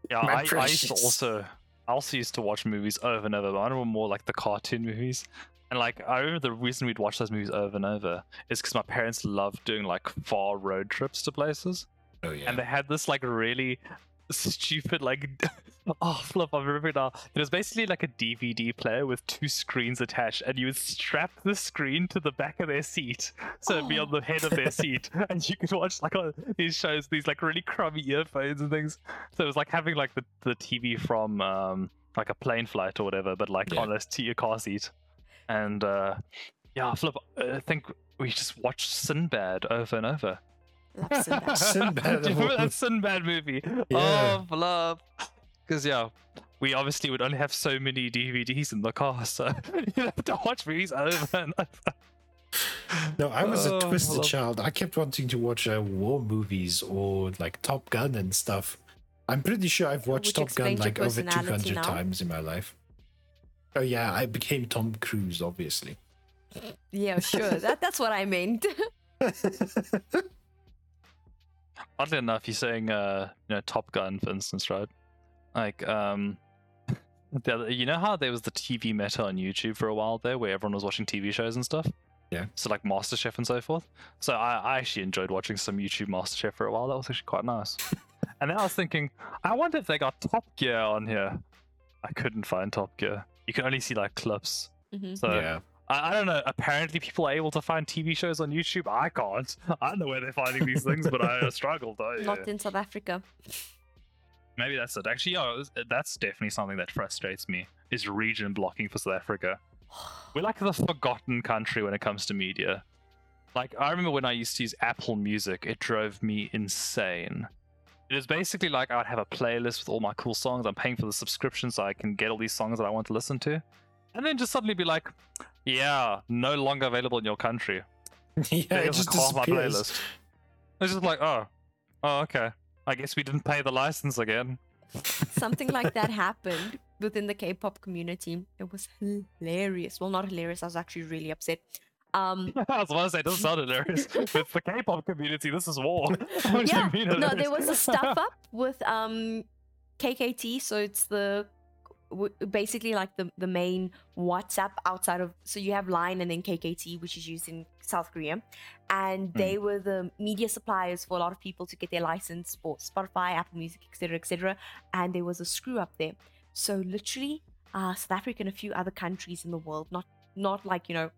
Yeah, I, I used to also I also used to watch movies over and over, but I remember more like the cartoon movies. And like I remember the reason we'd watch those movies over and over is because my parents loved doing like far road trips to places. Oh yeah. And they had this like really stupid like oh flip, I remember now. It was basically like a DVD player with two screens attached, and you would strap the screen to the back of their seat. So it'd be on the head of their seat. And you could watch like all these shows, these like really crummy earphones and things. So it was like having like the, the TV from um like a plane flight or whatever, but like Yeah. on a to your car seat. And uh yeah, flip I think we just watched Sinbad over and over. Love Sinbad. Sinbad Do you remember that Sinbad movie? Yeah. Oh, love. Because, yeah, we obviously would only have so many DVDs in the car, so you have to watch movies over and over. No, I was Oh, a twisted love- child. I kept wanting to watch uh, war movies or like Top Gun and stuff. I'm pretty sure I've watched Top Gun like over 200 now. times in my life. Oh yeah, I became Tom Cruise, obviously. Yeah, sure. that that's what I meant. Oddly enough, you're saying, uh, you know, Top Gun, for instance, right? Like, um, the other, you know how there was the TV meta on YouTube for a while there, where everyone was watching TV shows and stuff. Yeah. So like MasterChef and so forth. So I, I actually enjoyed watching some YouTube MasterChef for a while. That was actually quite nice. and then I was thinking, I wonder if they got Top Gear on here. I couldn't find Top Gear. You can only see like clips. Mhm. So yeah. I, I don't know. Apparently, people are able to find TV shows on YouTube. I can't. I don't know where they're finding these things, but I uh, struggled. I, Not in South Africa. Maybe that's it. Actually, yeah, that's definitely something that frustrates me. Is region blocking for South Africa? We're like the forgotten country when it comes to media. Like I remember when I used to use Apple Music, it drove me insane. It was basically like I'd have a playlist with all my cool songs. I'm paying for the subscription so I can get all these songs that I want to listen to, and then just suddenly be like, "Yeah, no longer available in your country." yeah, it There's just like half my disappears. playlist. It's just like, oh, oh, okay. I guess we didn't pay the license again. Something like that happened within the K-pop community. It was hilarious. Well, not hilarious. I was actually really upset. Um, I was about to say, it doesn't sound hilarious. With the K-pop community, this is war. Yeah, no, there was a stuff up with um KKT. So it's the w- basically like the the main WhatsApp outside of. So you have Line and then KKT, which is used in South Korea, and they were the media suppliers for a lot of people to get their license for Spotify, Apple Music, etc., etc. And there was a screw up there. So literally, uh, South Africa and a few other countries in the world, not not like you know,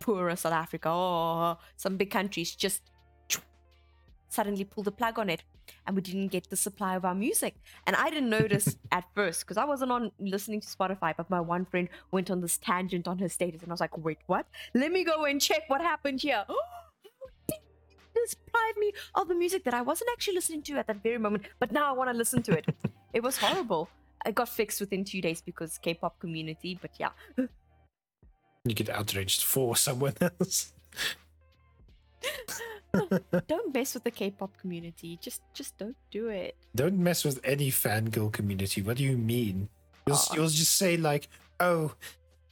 poorer South Africa or some big countries, just suddenly pulled the plug on it and we didn't get the supply of our music. And I didn't notice at first because I wasn't on listening to Spotify, but my one friend went on this tangent on her status and I was like, wait, what? Let me go and check what happened here. This deprived me of the music that I wasn't actually listening to at that very moment, but now I want to listen to it. it was horrible. It got fixed within two days because K-pop community, but yeah. You get outraged for someone else. don't mess with the K-pop community. Just just don't do it. Don't mess with any fangirl community. What do you mean? You'll, Aw. Ah. you'll just say like, "Oh,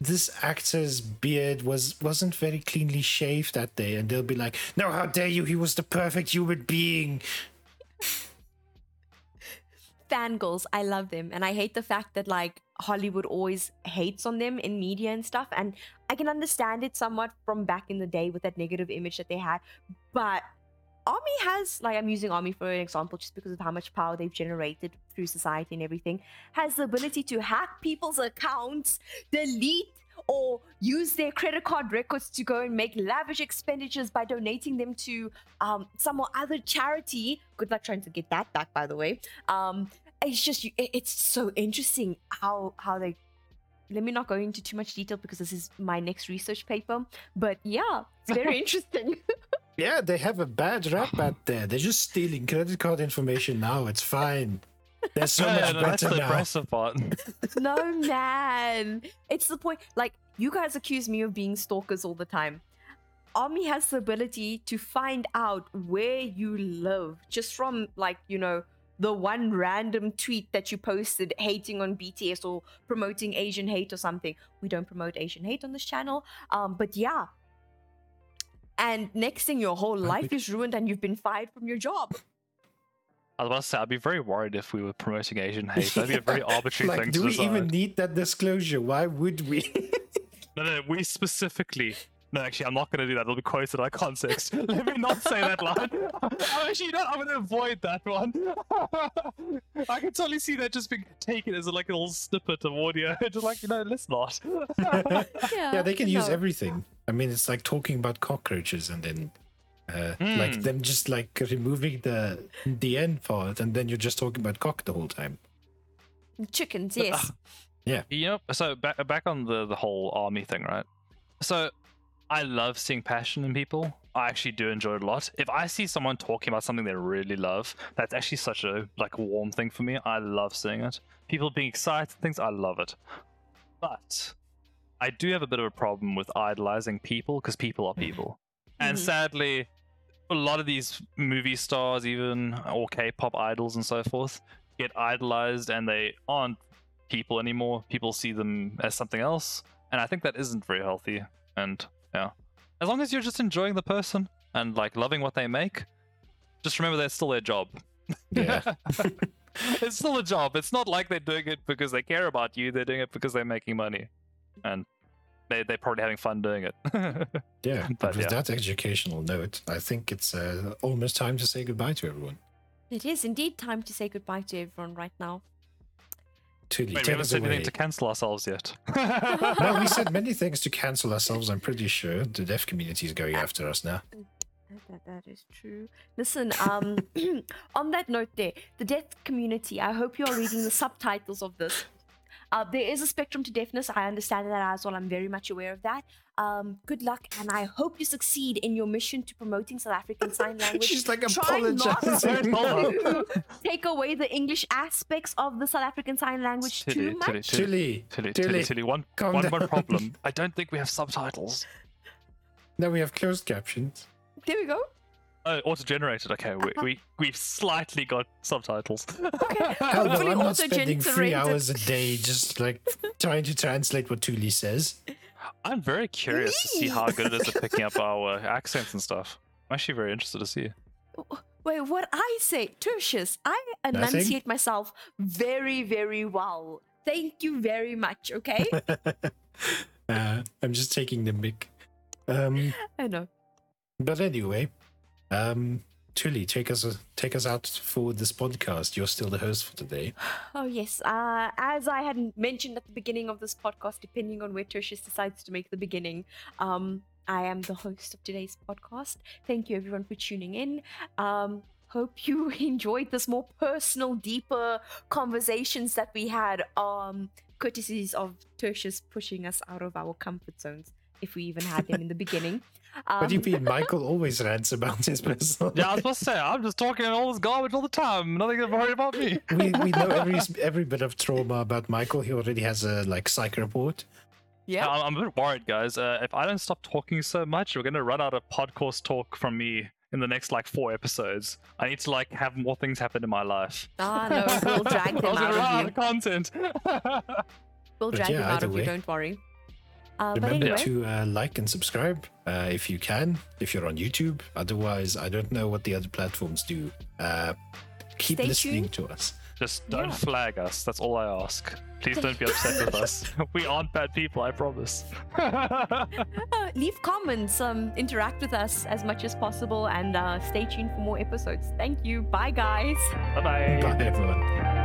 this actor's beard was wasn't very cleanly shaved that day," and they'll be like, "No, how dare you? He was the perfect human being." Fangirls i love them and i hate the fact that like hollywood always hates on them in media and stuff and i can understand it somewhat from back in the day with that negative image that they had but army has like i'm using army for an example just because of how much power they've generated through society and everything has the ability to hack people's accounts delete or use their credit card records to go and make lavish expenditures by donating them to um, some or other charity. Good luck trying to get that back, by the way. Um, it's just it's so interesting how how they. Let me not go into too much detail because this is my next research paper. But yeah, it's very interesting. Yeah, they have a bad rap out there. They're just stealing credit card information now. It's fine. They're so Yeah, much no, that's better the now. impressive part. no man, it's the point. Like you guys accuse me of being stalkers all the time. Army has the ability to find out where you live just from like you know the one random tweet that you posted hating on BTS or promoting Asian hate or something. We don't promote Asian hate on this channel. Um, but yeah. And next thing, your whole life is ruined and you've been fired from your job. I was about to say, I'd be very worried if we were promoting Asian hate. That'd be a very arbitrary like, thing do to we decide. even need that disclosure? Why would we? No, no, we specifically. No, actually, I'm not going to do that. It'll be quoted out of context. Let me not say that line. I'm actually not. I'm going to avoid that one. I can totally see that just being taken as a, like a little snippet of audio. Just like, you know, let's not. Yeah, yeah, they can use everything. I mean, it's like talking about cockroaches and then, uh, like Mm. them just like removing the the end part, and then you're just talking about cock the whole time. Chickens, yes. Yeah. Yep. So back back on the the whole army thing, right? So I love seeing passion in people. I actually do enjoy it a lot. If I see someone talking about something they really love, that's actually such a like warm thing for me. I love seeing it. People being excited, things I love it. But I do have a bit of a problem with idolizing people because people are people. And Mhm. sadly, a lot of these movie stars, even or K-pop idols and so forth, get idolized, and they aren't people anymore. People see them as something else, and I think that isn't very healthy. And yeah, as long as you're just enjoying the person and like loving what they make, just remember that's still their job. Yeah. it's still a job. It's not like they're doing it because they care about you. They're doing it because they're making money, and they they're probably having fun doing it. Yeah, But but with yeah. that educational note, I think it's uh, almost time to say goodbye to everyone. It is indeed time to say goodbye to everyone right now. Tuli, Wait, we take haven't us said away. anything to cancel ourselves yet. no, we said many things to cancel ourselves. I'm pretty sure the deaf community is going after us now. That, that is true. Listen, um, on that note, there, the deaf community. I hope you are reading the subtitles of this. Uh, there is a spectrum to deafness. I understand that as well. I'm very much aware of that. Um, good luck, and I hope you succeed in your mission to promoting South African Sign Language. She's like Try not apologizing. to take away the English aspects of the South African Sign Language too Tilly, much. Tilly, Tilly, Tilly, Tilly. One, calm one, one down. problem. I don't think we have subtitles. No, we have closed captions. There we go. Oh, auto-generated. Okay, we, we we've slightly got subtitles. Hell no, Hopefully I'm not spending three auto-generated. hours a day just like trying to translate what Tuli says. I'm very curious to see how good it is at picking up our accents and stuff. I'm actually very interested to see. Wait, what I say, Tertius, I Nothing? enunciate myself very, very well. Thank you very much, okay? Uh, I'm just taking the mic. Um, I know. but anyway, um, Tuli, take us take us out for this podcast. You're still the host for today. Oh, yes. Uh, as I had mentioned at the beginning of this podcast, depending on where Tertius decides to make the beginning, um, I am the host of today's podcast. Thank you, everyone, for tuning in. Um, hope you enjoyed this more personal, deeper conversations that we had, um, courtesies of Tertius pushing us out of our comfort zones, if we even had them in the beginning. Um, What do you mean? Michael always rants about his personal. Yeah, I was supposed to say I'm just talking all this garbage all the time. Nothing to worry about me. we, we know every every bit of trauma about Michael. He already has a like psych report. Yeah. I'm, I'm a bit worried, guys. Uh, if I don't stop talking so much, we're gonna run out of podcast talk from me in the next like four episodes. I need to like have more things happen in my life. Ah, no, we'll drag I them was out gonna of out you. content. We'll drag yeah, them out either of you, don't worry. Uh, but Remember anyway, to uh, like and subscribe uh, if you can, if you're on YouTube. Otherwise, I don't know what the other platforms do. Uh, keep Stay listening tuned. to us. Just don't Yeah. flag us. That's all I ask. Please don't be upset with us. We aren't bad people, I promise. uh, leave comments, um, interact with us as much as possible, and uh, stay tuned for more episodes. Thank you. Bye, guys. Bye bye. Bye, everyone.